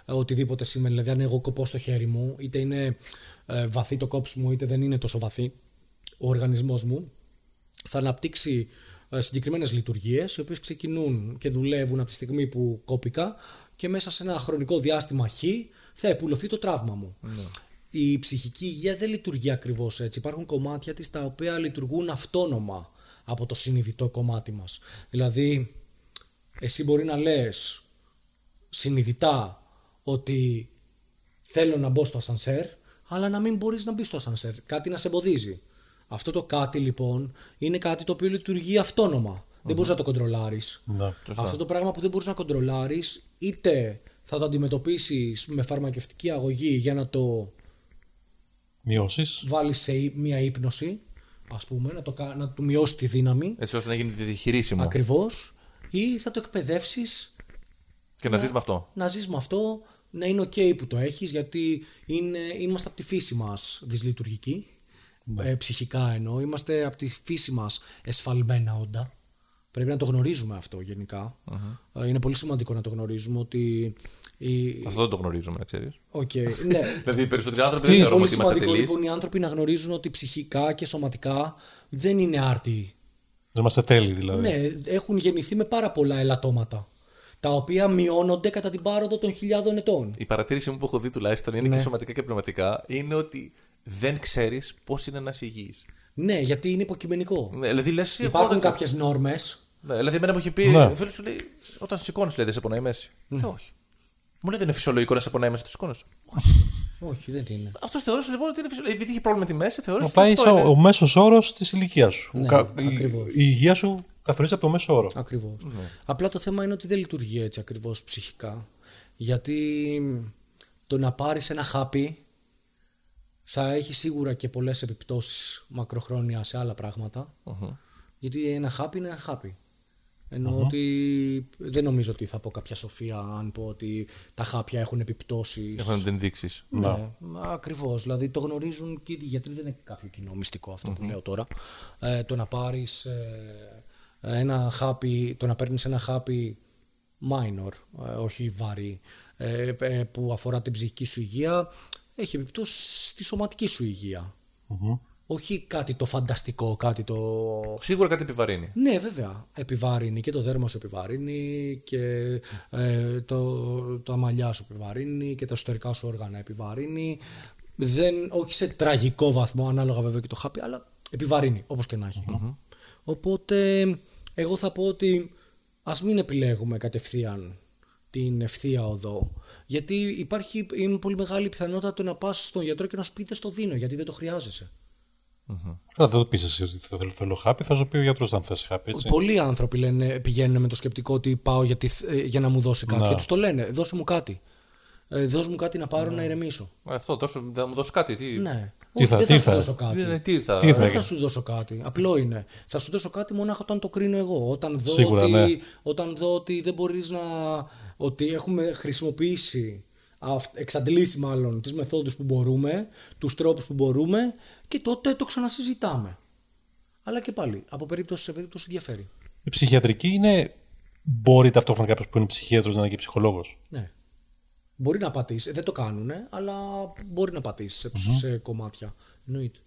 ε, οτιδήποτε σημαίνει. Δηλαδή, αν εγώ κοπώ στο χέρι μου, είτε είναι ε, βαθύ το κόψιμο, είτε δεν είναι τόσο βαθύ, ο οργανισμός μου θα αναπτύξει ε, συγκεκριμένες λειτουργίες, οι οποίες ξεκινούν και δουλεύουν από τη στιγμή που κόπηκα και μέσα σε ένα χρονικό διάστημα χ θα επουλωθεί το τραύμα μου. Η ψυχική υγεία δεν λειτουργεί ακριβώς έτσι. Υπάρχουν κομμάτια της τα οποία λειτουργούν αυτόνομα από το συνειδητό κομμάτι μας. Δηλαδή, εσύ μπορεί να λες συνειδητά ότι θέλω να μπω στο ασανσέρ, αλλά να μην μπορείς να μπεις στο ασανσέρ. Κάτι να σε εμποδίζει. Αυτό το κάτι λοιπόν είναι κάτι το οποίο λειτουργεί αυτόνομα. Δεν μπορείς να το κοντρολάρεις. Ναι. Αυτό το πράγμα που δεν μπορείς να κοντρολάρεις είτε θα το αντιμετωπίσεις με φαρμακευτική αγωγή για να το Μειώσεις. βάλεις σε ύ- μία ύπνωση, ας πούμε, να, το, κα- να του μειώσει τη δύναμη, Έτσι ώστε να γίνει διαχειρίσιμο. ακριβώς, ή θα το εκπαιδεύσεις Και να ζεις με αυτό. να ζεις με αυτό, να είναι ok που το έχεις, γιατί είναι, είμαστε από τη φύση μας δυσλειτουργικοί, ε, ψυχικά εννοώ, είμαστε από τη φύση μας εσφαλμένα όντα. Πρέπει να το γνωρίζουμε αυτό γενικά. Ε, Είναι πολύ σημαντικό να το γνωρίζουμε ότι... Η... Αυτό δεν το γνωρίζουμε, να ξέρεις. Okay, ναι. Δηλαδή, οι περισσότεροι άνθρωποι Τι, δεν θεωρούμε πολύ ότι είμαστε σημαντικό τελείς. λοιπόν οι άνθρωποι να γνωρίζουν ότι ψυχικά και σωματικά δεν είναι άρτιοι. Δεν είμαστε τέλειοι δηλαδή. Ναι, έχουν γεννηθεί με πάρα πολλά ελαττώματα. Τα οποία μειώνονται κατά την πάροδο των χιλιάδων ετών. Η παρατήρηση μου που έχω δει τουλάχιστον είναι Ναι. και σωματικά και πνευματικά είναι ότι δεν ξέρεις πώς είναι να είσαι υγιής. Ναι, γιατί είναι υποκειμενικό. Ναι, δηλαδή λες. Υπάρχουν κάποιες νόρμες. Ναι, δηλαδή, εμένα μου είχε πει. Ναι. Φίλος σου λέει, όταν σηκώνεις, λέει, δεν σε πονάει η μέση. Λέω, όχι. Μου λέει, δεν είναι φυσιολογικό να σε πονάει η μέση, το σηκώνει. Όχι, δεν είναι. Αυτός θεώρησε λοιπόν ότι είναι φυσιολογικό. Επειδή είχε πρόβλημα με τη μέση, θεώρησε Απλά ότι είσαι αυτό ο, είναι. ο μέσος όρος της ηλικίας σου. Ναι, Ο κα- η, ακριβώς. η υγεία σου καθορίζεται από το μέσο όρο. Ακριβώς. Ναι. Απλά το θέμα είναι ότι δεν λειτουργεί έτσι ακριβώς ψυχικά. Γιατί το να πάρεις ένα χάπι θα έχει σίγουρα και πολλές επιπτώσεις μακροχρόνια σε άλλα πράγματα. Γιατί ένα χάπι είναι ένα χάπι. Εννοώ ότι δεν νομίζω ότι θα πω κάποια σοφία αν πω ότι τα χάπια έχουν επιπτώσεις. Έχουν ενδείξει. Ναι, ακριβώς. Δηλαδή το γνωρίζουν και οι γιατροί, δεν είναι κάποιο κοινό μυστικό αυτό που λέω τώρα. Ε, το να πάρεις ένα χάπι, το να παίρνεις ένα χάπι minor, ε, όχι βαρύ, ε, ε, που αφορά την ψυχική σου υγεία, έχει επιπτώσεις στη σωματική σου υγεία. Όχι κάτι το φανταστικό, κάτι το. Σίγουρα κάτι επιβαρύνει. Ναι, βέβαια. Επιβαρύνει και το δέρμα σου επιβαρύνει και ε, το, τα μαλλιά σου επιβαρύνει και τα εσωτερικά σου όργανα επιβαρύνει. Δεν, όχι σε τραγικό βαθμό, ανάλογα βέβαια και το χάπι, αλλά επιβαρύνει, όπως και να έχει. Οπότε, εγώ θα πω ότι ας μην επιλέγουμε κατευθείαν την ευθεία οδό. Γιατί υπάρχει, είναι πολύ μεγάλη πιθανότητα το να πας στον γιατρό και να σου πει δεν στο δίνω, γιατί δεν το χρειάζεσαι. Καλά, δεν το πεις εσύ ότι θέλω, θέλω χάπι, θα σου πει ο γιατρός αν θες χάπι. Έτσι. Πολλοί άνθρωποι λένε, πηγαίνουν με το σκεπτικό ότι πάω γιατί, θ- ε, για να μου δώσει κάτι. Να. Και τους το λένε, δώσε μου κάτι. Ε, δώσε μου κάτι να πάρω να ηρεμήσω. Ε, Αυτό, τόσο, θα μου δώσει κάτι. Τι, Ναι. Τι Όχι, θα- δεν τι θα σου θα- δώσω κάτι. τι, τι ήρθα. Τι ήρθα. Δεν θα σου δώσω κάτι. Απλό είναι. Θα σου δώσω κάτι μονάχα όταν το κρίνω εγώ. Όταν δω, Σίγουρα, ότι, ναι. όταν δω ότι δεν μπορείς να... ότι έχουμε χρησιμοποιήσει αυ- εξαντλήσει μάλλον τις μεθόδους που μπορούμε, τους τρόπους που μπορούμε και τότε το ξανασυζητάμε. Αλλά και πάλι, από περίπτωση σε περίπτωση διαφέρει. Η ψυχιατρική είναι. Μπορεί ταυτόχρονα κάποιος που είναι ψυχίατρος να είναι και ψυχολόγος. Ναι. Μπορεί να πατήσει. Δεν το κάνουν, αλλά μπορεί να πατήσει σε, σε κομμάτια. Εννοείται.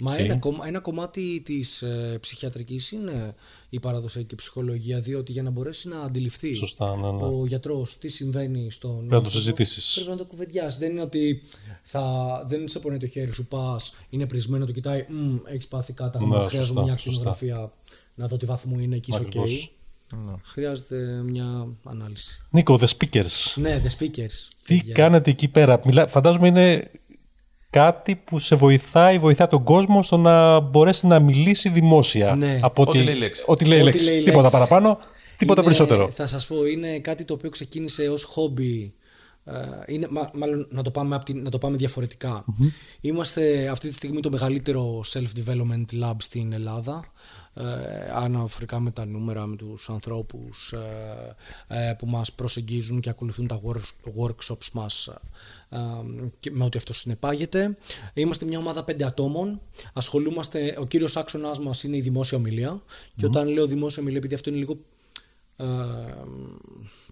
Μα ένα, κομμα- ένα κομμάτι της ε, ψυχιατρικής είναι η παραδοσιακή ψυχολογία, διότι για να μπορέσει να αντιληφθεί Σωστά, ναι, ναι. ο γιατρός τι συμβαίνει στον Πρέπει να το άνθρωπο, συζητήσεις. Πρέπει να το κουβεντιάσεις. Δεν είναι ότι θα, δεν σε πονάει το χέρι σου, πας, είναι πρησμένο, το κοιτάει, «Μμ, έχεις πάθει κάταγμα, Ναι, χρειάζομαι σωστά, μια σωστά. ακτινογραφία να δω τι βαθμό είναι και είσαι οκ. Ακριβώς. Χρειάζεται μια ανάλυση. Νίκο, The Speakers. Ναι, The Speakers. Τι Παιδιά. κάνετε εκεί πέρα; Μιλά, φαντάζομαι είναι κάτι που σε βοηθάει, βοηθά τον κόσμο στο να μπορέσει να μιλήσει δημόσια. Ναι. Από Ό,τι ότι- λέει η λέξη. Ό,τι λέει η Ό,τι λέξη. λέει η Τίποτα λέξη. παραπάνω, τίποτα Είναι- περισσότερο. Θα σας πω, είναι κάτι το οποίο ξεκίνησε ως χόμπι. ε, Είναι, μα- μάλλον να το πάμε, απ' την- να το πάμε διαφορετικά. Είμαστε αυτή τη στιγμή το μεγαλύτερο self-development lab στην Ελλάδα. Ε, αναφορικά με τα νούμερα, με τους ανθρώπους ε, ε, που μας προσεγγίζουν και ακολουθούν τα workshops μας ε, και με ό,τι αυτό συνεπάγεται. Είμαστε μια ομάδα πέντε ατόμων. Ασχολούμαστε, ο κύριος άξονας μας είναι η δημόσια ομιλία και όταν λέω δημόσια ομιλία, επειδή αυτό είναι λίγο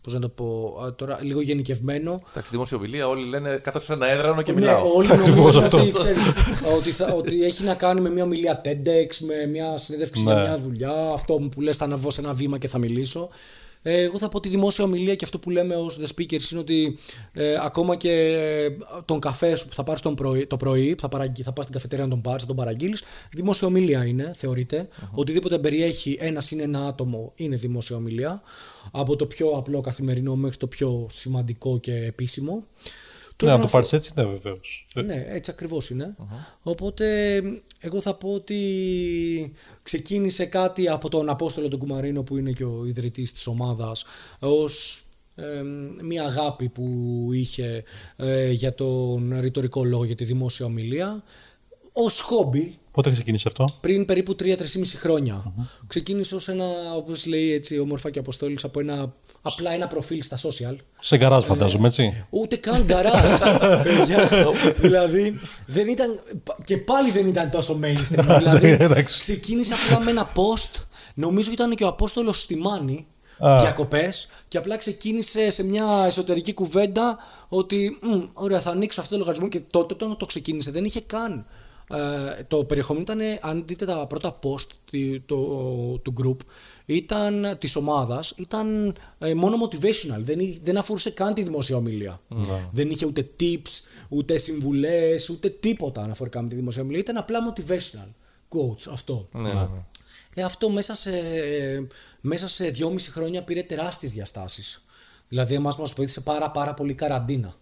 πώς να το πω, τώρα λίγο γενικευμένο. Εντάξει, δημοσιοβιλία όλοι λένε κάθεσαι σε ένα έδρανο και Ναι, μιλάω. όλοι Ακριβώς νομίζουν αυτό. ότι, ξέρεις, ότι, θα, ότι έχει να κάνει με μια ομιλία TEDx, με μια συνέντευξη για Ναι. μια δουλειά, αυτό που λες θα αναβώ σε ένα βήμα και θα μιλήσω. Ε, εγώ θα πω ότι η δημόσια ομιλία και αυτό που λέμε ως the speakers είναι ότι ε, ακόμα και ε, τον καφέ σου που θα πάρεις τον πρωί, το πρωί, που θα, παραγγεί, θα πας στην καφετέρια να τον πάρεις, θα τον παραγγείλεις, δημόσια ομιλία είναι, θεωρείται. Οτιδήποτε περιέχει ένα συν ένα άτομο είναι δημόσια ομιλία. Από το πιο απλό καθημερινό μέχρι το πιο σημαντικό και επίσημο. Ναι, Τώρα να να το σου- πάρεις έτσι, ναι, βεβαίως. ναι, έτσι ακριβώς είναι. Οπότε εγώ θα πω ότι ξεκίνησε κάτι από τον Απόστολο τον Κουμαρίνο που είναι και ο ιδρυτής της ομάδας ως ε, μια αγάπη που είχε ε, για τον ρητορικό λόγο, για τη δημόσια ομιλία ως χόμπι Πότε ξεκίνησε αυτό; πριν περίπου 3-3,5 χρόνια. Ξεκίνησε ως ένα, όπως λέει έτσι όμορφα και Αποστόλης, από ένα, απλά ένα προφίλ στα social. Σε γκαράζ, φαντάζομαι, έτσι. Ούτε καν γκαράζ. παιδιά. δηλαδή δεν ήταν. και πάλι δεν ήταν τόσο mainstream. δηλαδή Εντάξει. ξεκίνησε απλά με ένα post. Νομίζω ήταν και ο Απόστολος στη Μάνη. Α. Διακοπές και απλά ξεκίνησε σε μια εσωτερική κουβέντα ότι «Μμ, ωραία, θα ανοίξω αυτό το λογαριασμό. Και τότε όταν το ξεκίνησε δεν είχε καν. Ε, το περιεχόμενο ήταν, αν δείτε τα πρώτα post τη- το, του group, ήταν της ομάδας, ήταν ε, μόνο motivational, δεν, εί- δεν αφορούσε καν τη δημόσια ομιλία. Δεν είχε ούτε tips, ούτε συμβουλές, ούτε τίποτα αναφορικά με τη δημόσια ομιλία, ήταν απλά motivational quotes αυτό. Ναι, ναι, ναι. Ε, αυτό μέσα σε, μέσα σε δυόμιση χρόνια πήρε τεράστιες διαστάσεις. Δηλαδή εμάς μας βοήθησε πάρα πάρα πολύ η καραντίνα.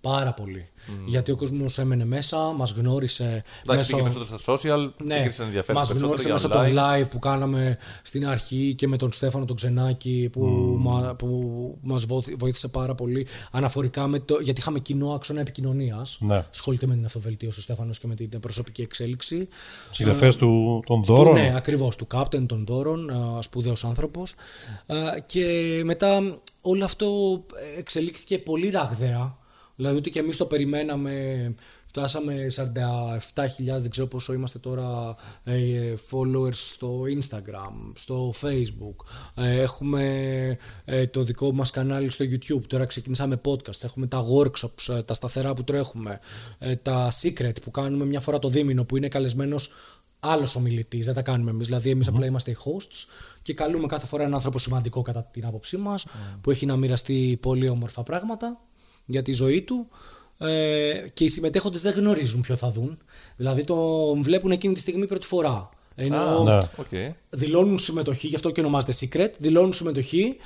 Πάρα πολύ. Γιατί ο κόσμος έμενε μέσα, μας γνώρισε Εντάξει, πήγε περισσότερο στα social, ναι, ξεκίνησε να ενδιαφέρει μας περισσότερο γνώρισε για μέσω των online. live που κάναμε στην αρχή και με τον Στέφανο τον Ξενάκη που, μα, που μας βοήθη- βοήθησε πάρα πολύ αναφορικά με το, γιατί είχαμε κοινό άξονα επικοινωνίας Ναι. ασχολείται με την αυτοβελτίωση ο Στέφανος και με την προσωπική εξέλιξη Συγγραφέα του των δώρων. ναι, ακριβώς, του Captain των δώρων, α, σπουδαίος άνθρωπος. Α, Και μετά όλο αυτό εξελίχθηκε πολύ ραγδαία. Δηλαδή ούτε και εμείς το περιμέναμε, φτάσαμε 47.000, δεν ξέρω πόσο είμαστε τώρα ε, followers στο Instagram, στο Facebook. Ε, Έχουμε ε, το δικό μας κανάλι στο YouTube, τώρα ξεκινήσαμε podcast, έχουμε τα workshops, ε, τα σταθερά που τρέχουμε, ε, τα secret που κάνουμε. Μια φορά το δίμηνο που είναι καλεσμένος άλλος ομιλητής, δεν τα κάνουμε εμείς. Δηλαδή, εμείς απλά είμαστε οι hosts και καλούμε κάθε φορά έναν άνθρωπο σημαντικό κατά την άποψή μας που έχει να μοιραστεί πολύ όμορφα πράγματα για τη ζωή του. Ε, και οι συμμετέχοντες δεν γνωρίζουν ποιο θα δουν. Δηλαδή, τον βλέπουν εκείνη τη στιγμή πρώτη φορά. Ενώ Ναι. Οκ. δηλώνουν συμμετοχή, γι' αυτό και ονομάζεται secret. Δηλώνουν συμμετοχή,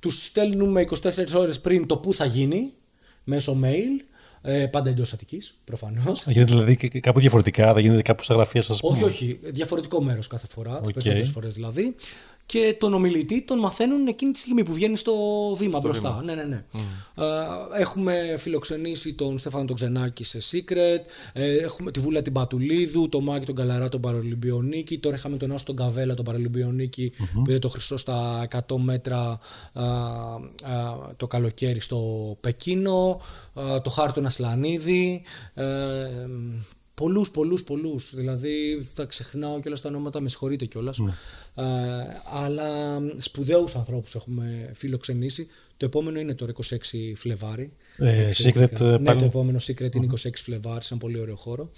τους στέλνουμε 24 ώρες πριν το πού θα γίνει μέσω mail. Ε, πάντα εντός Αττικής, προφανώς. Γίνεται δηλαδή και κάπου διαφορετικά, δεν γίνεται κάπου στα γραφεία σας. Όχι, όχι. Διαφορετικό μέρος κάθε φορά, τις Οκ. περισσότερες φορές δηλαδή. Και τον ομιλητή τον μαθαίνουν εκείνη τη στιγμή που βγαίνει στο βήμα μπροστά. Ναι, ναι, ναι. Ε, έχουμε φιλοξενήσει τον Στέφανο τον Ξενάκη σε Secret. Ε, έχουμε τη Βούλα την Πατουλίδου, τον Μάκη τον Καλαρά τον Παραλυμπιονίκη. Τώρα είχαμε τον Νάσο τον Γκαβέλα τον Παραλυμπιονίκη που πήρε το χρυσό στα 100 μέτρα α, α, το καλοκαίρι στο Πεκίνο. Α, το Χάρη τον Ασλανίδη. Ε, Πολλούς, πολλούς, πολλούς. Δηλαδή τα ξεχνάω κιόλας τα ονόματα, με συγχωρείτε κιόλας. Ε, αλλά σπουδαίους ανθρώπους έχουμε φιλοξενήσει. Το επόμενο είναι τώρα 26 Φλεβάρι. Ε, Εξαιρετικά. Secret, ε, Ναι, πάλι. το επόμενο Secret είναι 26 Φλεβάρι, σε ένα πολύ ωραίο χώρο.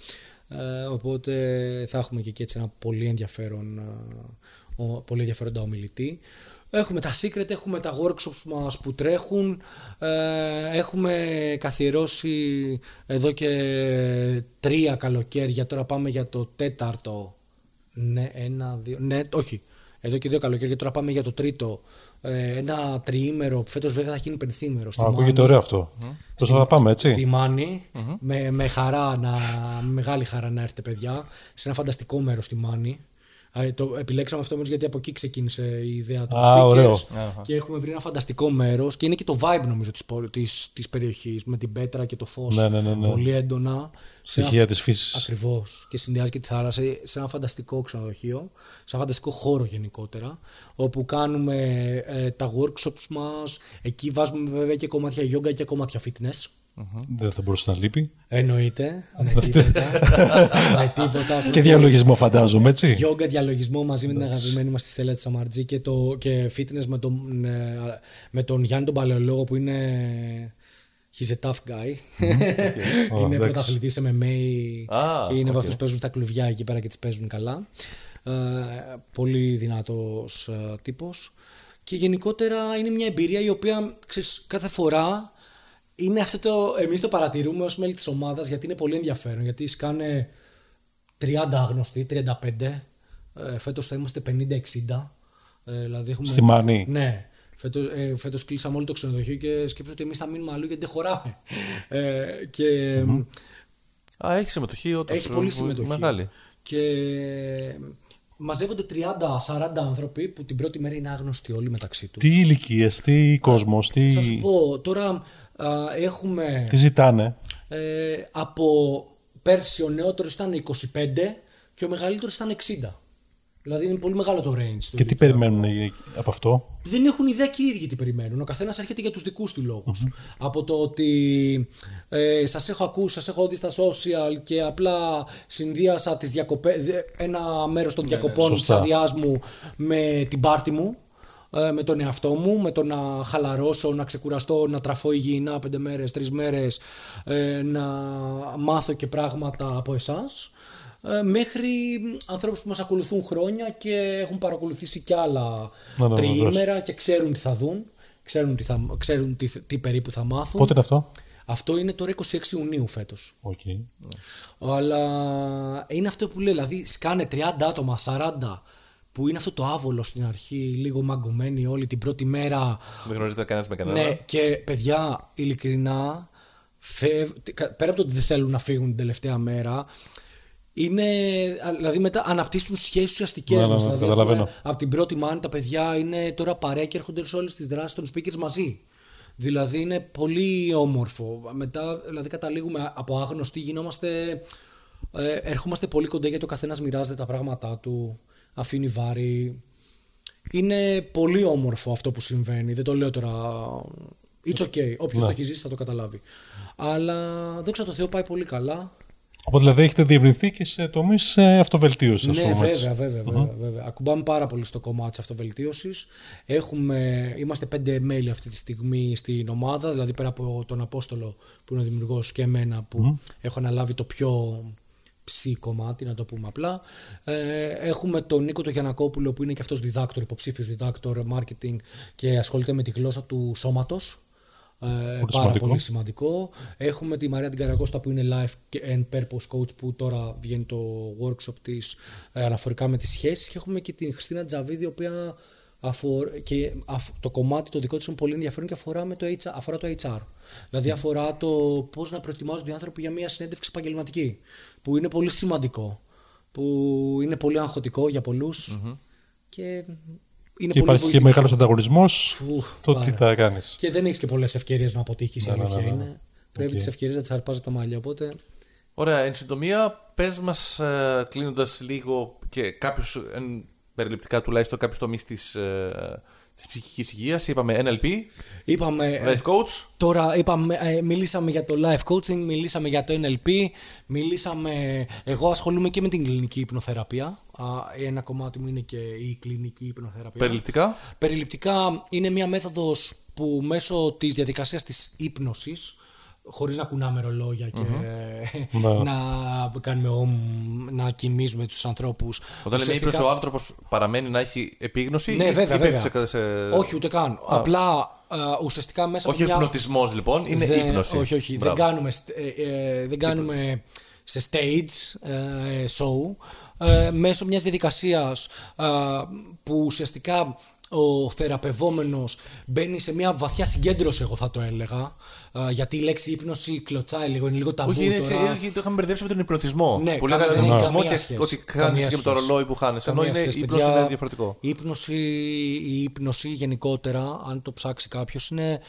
Ε, οπότε θα έχουμε και εκεί έτσι ένα πολύ ενδιαφέρον, ε, ο- πολύ ενδιαφέροντα ομιλητή. Έχουμε τα secret, έχουμε τα workshops μας που τρέχουν, ε, έχουμε καθιερώσει εδώ και τρία καλοκαίρια, τώρα πάμε για το τέταρτο, ναι, ένα, δύο, ναι, όχι, εδώ και δύο καλοκαίρια, τώρα πάμε για το τρίτο, ε, ένα τριήμερο, που φέτος βέβαια θα γίνει πενθήμερο. στη Ακούγεται Μάνη. ωραίο αυτό. Πώ θα πάμε, έτσι. Στη Μάνη, με, με χαρά, να, με μεγάλη χαρά να έρθετε παιδιά, σε ένα φανταστικό μέρος στη Μάνη. Ε, Το επιλέξαμε αυτό όμως γιατί από εκεί ξεκίνησε η ιδέα των Α, speakers ωραίο. και έχουμε βρει ένα φανταστικό μέρος και είναι και το vibe νομίζω της, πόλη- της, της περιοχής με την πέτρα και το φως Ναι, ναι, ναι, ναι. πολύ έντονα. Σε ένα- Στοιχεία της φύσης. Ακριβώς και συνδυάζει και τη θάλασσα σε ένα φανταστικό ξενοδοχείο, σε ένα φανταστικό χώρο γενικότερα όπου κάνουμε ε, τα workshops μας, εκεί βάζουμε βέβαια και κομμάτια yoga και κομμάτια fitness. Δεν θα μπορούσε να λείπει. Εννοείται, με τίποτα. με τίποτα. Και διαλογισμό φαντάζομαι, έτσι. Yoga διαλογισμό μαζί με την αγαπημένη μας τη Στέλλα τη Σαμαρτζή και, το, και fitness με τον, ε, με τον Γιάννη τον Παλαιολόγο που είναι He's a tough guy. Ω, είναι εντάξει. πρωταθλητής MMA. Α, είναι από οκ. αυτούς που παίζουν στα κλουβιά εκεί πέρα και τις παίζουν καλά. Ε, πολύ δυνατός ε, τύπος. Και γενικότερα είναι μια εμπειρία η οποία ξέρεις, κάθε φορά είναι αυτό το. Εμείς το παρατηρούμε ως μέλη της ομάδας γιατί είναι πολύ ενδιαφέρον. Γιατί σκάνε 30 άγνωστοι, 35. Ε, Φέτος θα είμαστε 50-60. Ε, δηλαδή έχουμε... Στη Μάνη. Ναι. Φέτος, ε, φέτος κλείσαμε όλο το ξενοδοχείο και σκέψω ότι εμείς θα μείνουμε αλλού γιατί δεν χωράμε. Ε, και Α, έχει συμμετοχή, όντως. έχει πολύ συμμετοχή. Μεγάλη. Και μαζεύονται 30-40 άνθρωποι που την πρώτη μέρα είναι άγνωστοι όλοι μεταξύ τους. Τι ηλικίες, τι κόσμος, τι, Θα σου πω, τώρα α, έχουμε τι ζητάνε; ε, από πέρσι ο νεότερος ήταν 25 και ο μεγαλύτερος ήταν 60. Δηλαδή είναι πολύ μεγάλο το range. του Και τι ηλικιακού. περιμένουν οι- από αυτό; Δεν έχουν ιδέα και οι ίδιοι τι περιμένουν. Ο καθένας έρχεται για τους δικούς του λογου Από το ότι ε, σας έχω ακούσει, σας έχω δει στα social και απλά συνδύασα τις διακοπές, δε- ένα μέρος των διακοπών της σωστά. αδειάς μου με την πάρτη μου. ε, Με τον εαυτό μου, με το να χαλαρώσω, να ξεκουραστώ, να τραφώ υγιεινά πέντε μέρες, τρεις μέρες, ε, να μάθω και πράγματα από εσάς ε, μέχρι ανθρώπους που μας ακολουθούν χρόνια και έχουν παρακολουθήσει κι άλλα Ναι, ναι, τριήμερα και ξέρουν τι θα δουν, ξέρουν τι, θα, ξέρουν τι, τι περίπου θα μάθουν. Πότε είναι αυτό; Αυτό είναι τώρα 26 Ιουνίου φέτος. Οκ. Αλλά είναι αυτό που λέει, δηλαδή σκάνε 30 άτομα, 40 που είναι αυτό το άβολο στην αρχή, λίγο μαγκωμένοι όλοι την πρώτη μέρα. Δεν γνωρίζετε κανένας με κανένα. Ναι, και παιδιά, ειλικρινά, φεύ... πέρα από το ότι δεν θέλουν να φύγουν την τελευταία μέρα, είναι, δηλαδή μετά αναπτύσσουν σχέσεις ουσιαστικές Ναι, ναι, μας. ναι, δηλαδή, καταλαβαίνω. ας πούμε, από την πρώτη μάνη τα παιδιά είναι τώρα παρέα και έρχονται σε όλες τις δράσεις των speakers μαζί. Δηλαδή είναι πολύ όμορφο. Μετά, δηλαδή καταλήγουμε από άγνωστοι, γινόμαστε, ε, ερχόμαστε πολύ κοντά γιατί ο καθένας μοιράζεται τα πράγματά του, αφήνει βάρη. Είναι πολύ όμορφο αυτό που συμβαίνει. Δεν το λέω τώρα. It's okay. Όποιος το έχει ζήσει θα το καταλάβει. Αλλά δόξα τω Θεώ πάει πολύ καλά. Οπότε δηλαδή έχετε διευρυνθεί και σε τομείς αυτοβελτίωσης. Ναι, βέβαια, βέβαια, βέβαια, βέβαια. Ακουμπάμε πάρα πολύ στο κομμάτι της αυτοβελτίωσης. Είμαστε πέντε μέλη αυτή τη στιγμή στην ομάδα, δηλαδή πέρα από τον Απόστολο που είναι ο δημιουργός και εμένα που έχω αναλάβει το πιο ψή κομμάτι, να το πούμε απλά. Ε, έχουμε τον Νίκο το Γιανακόπουλο που είναι και αυτός διδάκτορ, υποψήφιος διδάκτορ marketing και ασχολείται με τη γλώσσα του σώματος. Ε, πάρα σημαντικό. πολύ σημαντικό. Έχουμε τη Μαρία την Καρακώστα που είναι Life and Purpose Coach που τώρα βγαίνει το workshop της ε, αναφορικά με τις σχέσεις και έχουμε και την Χριστίνα Τζαβίδη η οποία αφορ... και αφ- το κομμάτι το δικό της είναι πολύ ενδιαφέρον και αφορά, με το HR, αφορά το HR. Δηλαδή αφορά το πώς να προετοιμάζονται οι άνθρωποι για μια συνέντευξη επαγγελματική που είναι πολύ σημαντικό που είναι πολύ αγχωτικό για πολλούς και είναι Και πολύ υπάρχει και βοηθητικό. μεγάλος ανταγωνισμός. Φου, Το πάρα. τι θα κάνεις. Και δεν έχεις και πολλές ευκαιρίες να αποτύχεις. η Ναι, ναι, αλήθεια ναι, ναι. είναι. Πρέπει Οκ. τις ευκαιρίες να τις αρπάζεις απ' τα μαλλιά. Οπότε. Ωραία, εν συντομία, πες μας κλείνοντας λίγο και κάποιους, περιληπτικά τουλάχιστον, κάποιους τομείς της της ψυχικής υγείας. Είπαμε NLP, Είπαμε. ε, Life Coach. Τώρα είπαμε, ε, μιλήσαμε για το life coaching, μιλήσαμε για το NLP, μιλήσαμε... Εγώ ασχολούμαι και με την κλινική υπνοθεραπεία. Α, Ένα κομμάτι μου είναι και η κλινική υπνοθεραπεία. Περιληπτικά; Περιληπτικά είναι μια μέθοδος που μέσω της διαδικασίας της ύπνωσης χωρίς να κουνάμε ρολόγια και Ναι. να κάνουμε ομ, να κοιμίζουμε τους ανθρώπους. Όταν λέμε Ουσιαστικά- ύπνος, ο άνθρωπος παραμένει να έχει επίγνωση. Ναι, ή- βέβαια, ή πέφτει βέβαια. σε- σε- Όχι, ούτε καν. Απλά ε, ουσιαστικά μέσα Όχι από μια... υπνοτισμός λοιπόν, είναι Δεν- ύπνωση. Όχι, όχι. Δεν Μπράβο. κάνουμε, στ- ε, ε, δεν κάνουμε σε stage ε, show ε, μέσω μιας διαδικασίας ε, που ουσιαστικά ο θεραπευόμενος μπαίνει σε μια βαθιά συγκέντρωση, εγώ θα το έλεγα. Ε, γιατί η λέξη ύπνωση κλωτσάει λίγο, είναι λίγο ταμπού Όχι, είναι έτσι, τώρα. όχι, το είχαμε μπερδέψει με τον υπνοτισμό. Ναι, που καλά, λέγανε δεν έχει υπνοτισμό καμία και σχέση. ότι Καμία χάνει και με το σχέση. ρολόι που χάνεις. Ενώ Καμία είναι σχέση, ύπνος παιδιά. είναι διαφορετικό. Η ύπνωση, η ύπνωση γενικότερα, αν το ψάξει κάποιος, είναι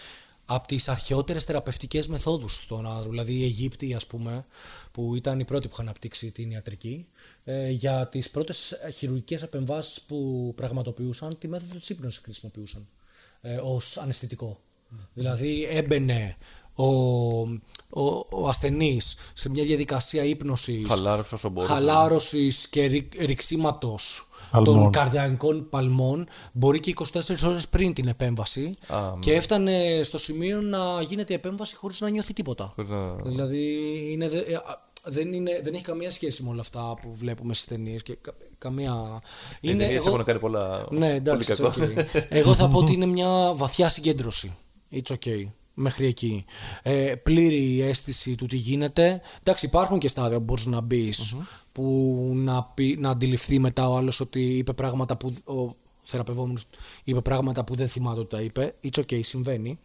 από τις αρχαιότερες θεραπευτικές μεθόδους. Στο να, δηλαδή οι Αιγύπτιοι, ας πούμε, που ήταν οι πρώτοι που είχαν αναπτύξει την ιατρική, ε, για τις πρώτες χειρουργικές επεμβάσεις που πραγματοποιούσαν, τη μέθοδο της ύπνωσης χρησιμοποιούσαν ε, ως αναισθητικό. Δηλαδή έμπαινε ο, ο, ο ασθενής σε μια διαδικασία ύπνωσης, Χαλάρωσε όσο μπορούσε. χαλάρωσης και ρη, ρηξίματος Παλμών. των καρδιακών παλμών μπορεί και 24 ώρες πριν την επέμβαση και έφτανε στο σημείο να γίνεται η επέμβαση χωρίς να νιώθει τίποτα. Χωρίς να- Δηλαδή είναι, δε- ε, α, δεν, είναι, δεν έχει καμία σχέση με όλα αυτά που βλέπουμε στις ταινίες και κα- καμία... Οι ταινίες έχουν κάνει πολλά. Ναι, εντάξει, πολύ it's κακό. okay. Εγώ θα πω ότι είναι μια βαθιά συγκέντρωση. It's okay. Μέχρι εκεί. Ε, πλήρη αίσθηση του τι γίνεται. Εντάξει, υπάρχουν και στάδια που μπορείς να μπεις που να, πει, να αντιληφθεί μετά ο άλλος ότι είπε πράγματα που. Ο θεραπευόμενος είπε πράγματα που δεν θυμάται ότι τα είπε. It's okay, συμβαίνει.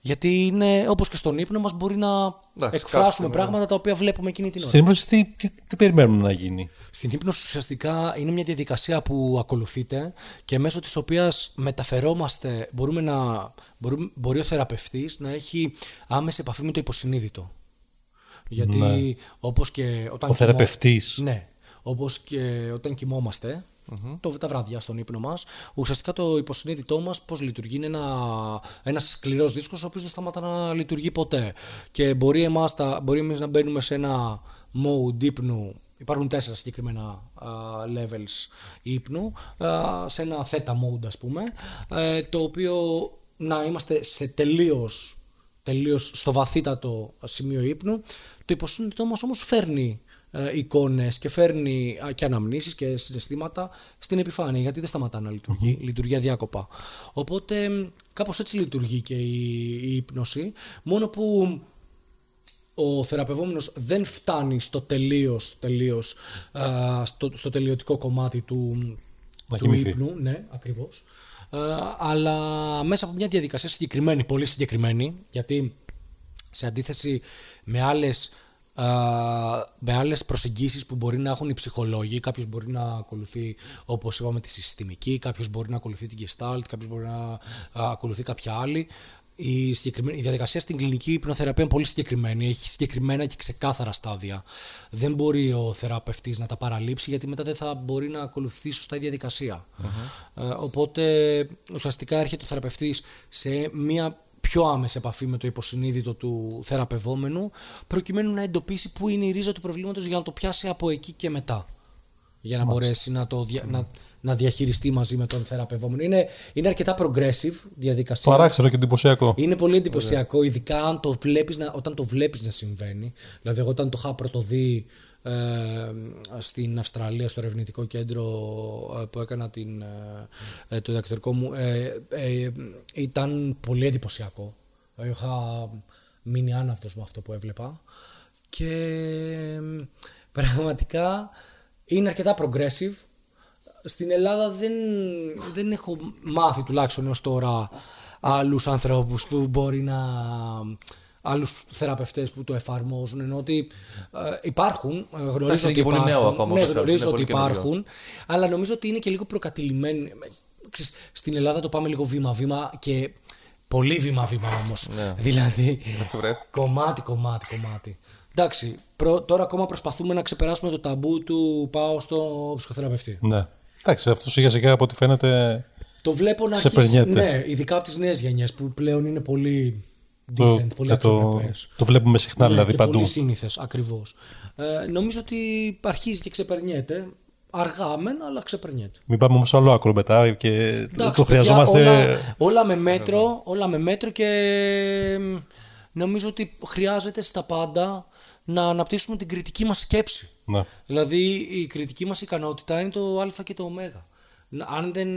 Γιατί είναι όπως και στον ύπνο μας μπορεί να Εντάξει, εκφράσουμε κάτι, πράγματα τα οποία βλέπουμε εκείνη την ώρα. Στην ύπνωση τι, τι, τι περιμένουμε να γίνει; Στην ύπνωση ουσιαστικά είναι μια διαδικασία που ακολουθείτε και μέσω της οποίας μεταφερόμαστε, μπορούμε να, μπορούμε, μπορεί ο θεραπευτής να έχει άμεση επαφή με το υποσυνείδητο. Γιατί όπως και όταν... Ο κοιμώ- θεραπευτής. Ναι. Όπως και όταν κοιμόμαστε, το, τα βράδια στον ύπνο μας, ουσιαστικά το υποσυνείδητό μας πώς λειτουργεί. Είναι ένα, ένας σκληρός δίσκος ο οποίος δεν σταματά να λειτουργεί ποτέ. Και μπορεί, εμάς, τα, μπορεί εμείς να μπαίνουμε σε ένα mode ύπνου Υπάρχουν τέσσερα συγκεκριμένα α, levels ύπνου, α, σε ένα theta mode ας πούμε, ε, το οποίο να είμαστε σε τελείως, τελείως στο βαθύτατο σημείο ύπνου. Το υποσύνητό μας όμως φέρνει ε, εικόνες και φέρνει α, και αναμνήσεις και συναισθήματα στην επιφάνεια γιατί δεν σταματά να λειτουργεί, λειτουργεί αδιάκοπα. Οπότε μ, κάπως έτσι λειτουργεί και η, η ύπνωση, μόνο που ο θεραπευόμενος δεν φτάνει στο τελείως, τελείως α, στο, στο τελειωτικό κομμάτι του, Να του κοιμηθεί. ύπνου. Ναι, ακριβώς. Α, αλλά μέσα από μια διαδικασία συγκεκριμένη, πολύ συγκεκριμένη, γιατί σε αντίθεση με άλλες, α, με άλλες προσεγγίσεις που μπορεί να έχουν οι ψυχολόγοι, κάποιος μπορεί να ακολουθεί όπως είπαμε τη συστημική, κάποιος μπορεί να ακολουθεί την gestalt, κάποιος μπορεί να α, ακολουθεί κάποια άλλη. Η, συγκεκριμένη- η διαδικασία στην κλινική υπνοθεραπεία είναι πολύ συγκεκριμένη, έχει συγκεκριμένα και ξεκάθαρα στάδια. Δεν μπορεί ο θεραπευτής να τα παραλείψει γιατί μετά δεν θα μπορεί να ακολουθεί σωστά η διαδικασια Ε, οπότε ουσιαστικά έρχεται ο θεραπευτής σε μια πιο άμεση επαφή με το υποσυνείδητο του θεραπευόμενου προκειμένου να εντοπίσει πού είναι η ρίζα του προβλήματος για να το πιάσει από εκεί και μετά. Για να μπορέσει να το δια- να, να διαχειριστεί μαζί με τον θεραπευόμενο. Είναι, είναι αρκετά progressive διαδικασία. Παράξενο και εντυπωσιακό. Είναι πολύ εντυπωσιακό, ειδικά αν το βλέπεις να, όταν το βλέπεις να συμβαίνει. Δηλαδή, εγώ όταν το είχα πρωτοδεί ε, στην Αυστραλία, στο ερευνητικό κέντρο ε, που έκανα την, ε, ε, το διδακτορικό μου, ε, ε, ήταν πολύ εντυπωσιακό. Ε, Είχα μείνει άναυτος με αυτό που έβλεπα. Και ε, πραγματικά είναι αρκετά progressive. Στην Ελλάδα δεν, δεν έχω μάθει τουλάχιστον έως τώρα άλλους ανθρώπους που μπορεί να... άλλους θεραπευτές που το εφαρμόζουν ενώ ότι ε, υπάρχουν, ε, Εντάξει, γνωρίζω είναι ότι και πολύ υπάρχουν, νέο ακόμα, ναι, πιστεύω, γνωρίζω είναι ότι πολύ καινούριο. υπάρχουν αλλά νομίζω ότι είναι και λίγο προκατηλημένοι. Ξέρεις, στην Ελλάδα το πάμε λίγο βήμα-βήμα και πολύ βήμα-βήμα όμως. Ναι. Δηλαδή, βρες. κομμάτι, κομμάτι, κομμάτι. Εντάξει, προ- τώρα ακόμα προσπαθούμε να ξεπεράσουμε το ταμπού του πάω στο ψυχοθεραπευτή. Ναι. Εντάξει, αυτό σιγά σιγά από ό,τι φαίνεται. Το βλέπω να αρχίσει, Ξεπερνιέται. ναι, ειδικά από τις νέες γενιές που πλέον είναι πολύ Το, decent, πολύ και το, αξιοπρεπές. το βλέπουμε συχνά Ναι, δηλαδή και παντού. πολύ σύνηθες, ακριβώς. Ε, νομίζω ότι αρχίζει και ξεπερνιέται. Αργά μεν, αλλά ξεπερνιέται. Μην πάμε όμως στο άλλο άκρο μετά και το- Εντάξει, το παιδιά, χρειαζόμαστε. Όλα, όλα με μέτρο, όλα με μέτρο και μ, νομίζω ότι χρειάζεται στα πάντα να αναπτύσσουμε την κριτική μας σκέψη. Ναι. Δηλαδή η κριτική μας ικανότητα είναι το α και το ω. Να- Αν δεν,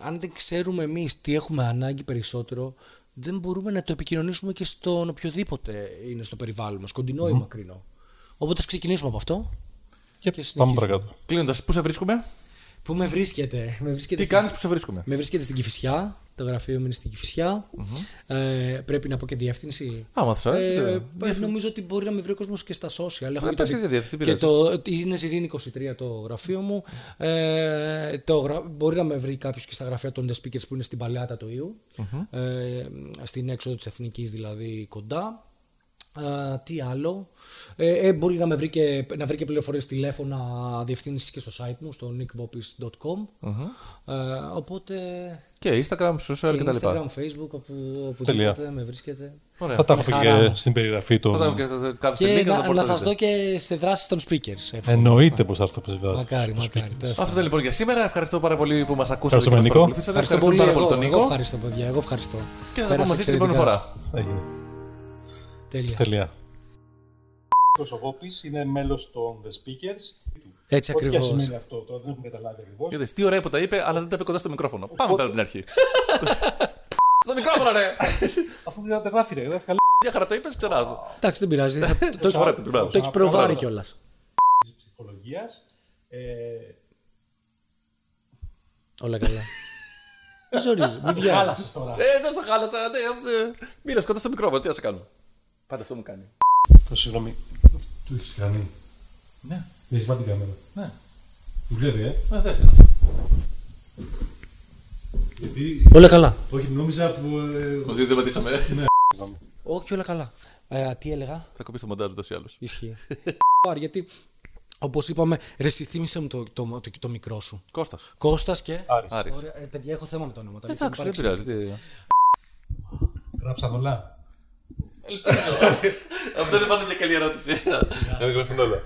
αν δεν ξέρουμε εμείς τι έχουμε ανάγκη περισσότερο, δεν μπορούμε να το επικοινωνήσουμε και στον οποιοδήποτε είναι στο περιβάλλον μας, κοντινό ή μακρινό. Οπότε ας ξεκινήσουμε από αυτό. Και, και πάμε συνεχίζουμε. παρακάτω. Κλείνοντας, πού σε βρίσκουμε; Πού με βρίσκεται. Με βρίσκεται Τι στην- κάνεις που σε βρίσκουμε; Με βρίσκεται στην Κυφυσιά. Το γραφείο μου είναι στην Κυφυσιά. Ε, πρέπει να πω και διεύθυνση. Άμα θα αρέσει. Ε, τι- ε, νομίζω ότι μπορεί να με βρει ο κόσμος και στα social. Έχω Ναι, και πες το, και τη διεύθυνση, τι και πειράζει. το, είναι Ζηρήνη 23 το γραφείο μου. Ε, το, γρα- μπορεί να με βρει κάποιος και στα γραφεία των The Speakers που είναι στην Παλαιάτα του ιου Ε, στην έξοδο της Εθνικής δηλαδή κοντά. Ε, τι άλλο; Ε, ε, μπορεί να με βρει και, να βρει και πληροφορίες τηλέφωνα διευθύνσεις και στο site μου, στο nickbopis.com. Ε, οπότε Και Instagram, social και κτλ. Instagram, Facebook, όπου, Τέλεια. οπουδήποτε με βρίσκεται. Ωραία. Θα τα Με έχω χαρά και μου. στην περιγραφή Θα τα των. και θα- κάθε link Και θα να, μπορείτε να σας δείτε. δω και σε δράσεις των speakers. εύχομαι. Εννοείται πως θα έρθω σε βάση. Μακάρι, μακάρι. Τέλος Αυτό ήταν λοιπόν για σήμερα. Ευχαριστώ πάρα πολύ που μας ακούσατε Ευχαριστούμε, και μας Νίκο. παρακολουθήσατε. Ευχαριστώ Ευχαριστούμε πολύ πάρα εγώ, πολύ τον εγώ Νίκο. ευχαριστώ παιδιά, εγώ ευχαριστώ. Και θα τα πούμε Πέρασα μαζί την επόμενη εξαιρετικά. φορά. Έγινε. Τέλεια. Τελεία. Ο Βόπης είναι μέλος των The Speakers. Έτσι Ό,τι και ακριβώς. σημαίνει αυτό, τώρα δεν έχουμε καταλάβει ακριβώς. Είδες, τι ωραία που τα είπε, αλλά δεν τα είπε κοντά στο μικρόφωνο. Πάμε πέρα από την αρχή. Στο μικρόφωνο, ρε! Αφού δεν τα γράφει, ρε, γράφει καλά. Μια χαρά το είπες, ξεράζω. Εντάξει, δεν πειράζει. θα- Το έχεις- Ωραία, το πειράζω. το έχεις προβάρει κιόλας. Ψυχολογίας. Ε, Όλα καλά. Μην ζορίζει, μην βιάζει. χάλασες τώρα. Ε, δεν σε χάλασα. ναι, ε, Μοίρα κοντά στο μικρόφωνο, τι να σε κάνω. Πάντα αυτό μου κάνει. Το συγγνώμη. Του έχεις κάνει. Ναι, Έχεις βάλει την κάμερα. ναι. Δουλεύει, ε. Ε, δες τι να. Γιατί. Όλα καλά. Όχι, νόμιζα που. ε, Ότι δεν πατήσαμε. Όχι, όλα καλά. Ε, τι έλεγα; Θα κοπείς το μοντάζ ούτως ή άλλως. Ισχύει. Γιατί, όπως είπαμε, ρε, εσύ θύμισε μου το, το, το, το μικρό σου. Κώστας. Κώστας και. Άρης. Άρης. Ωραία, ε, παιδιά, έχω θέμα με τα ονόματα. Εντάξει, δεν Λοιπόν, πειράζει. τι- Γράψαν όλα. Αυτό είναι πάντα μια καλή ερώτηση. Να γράφουν όλα.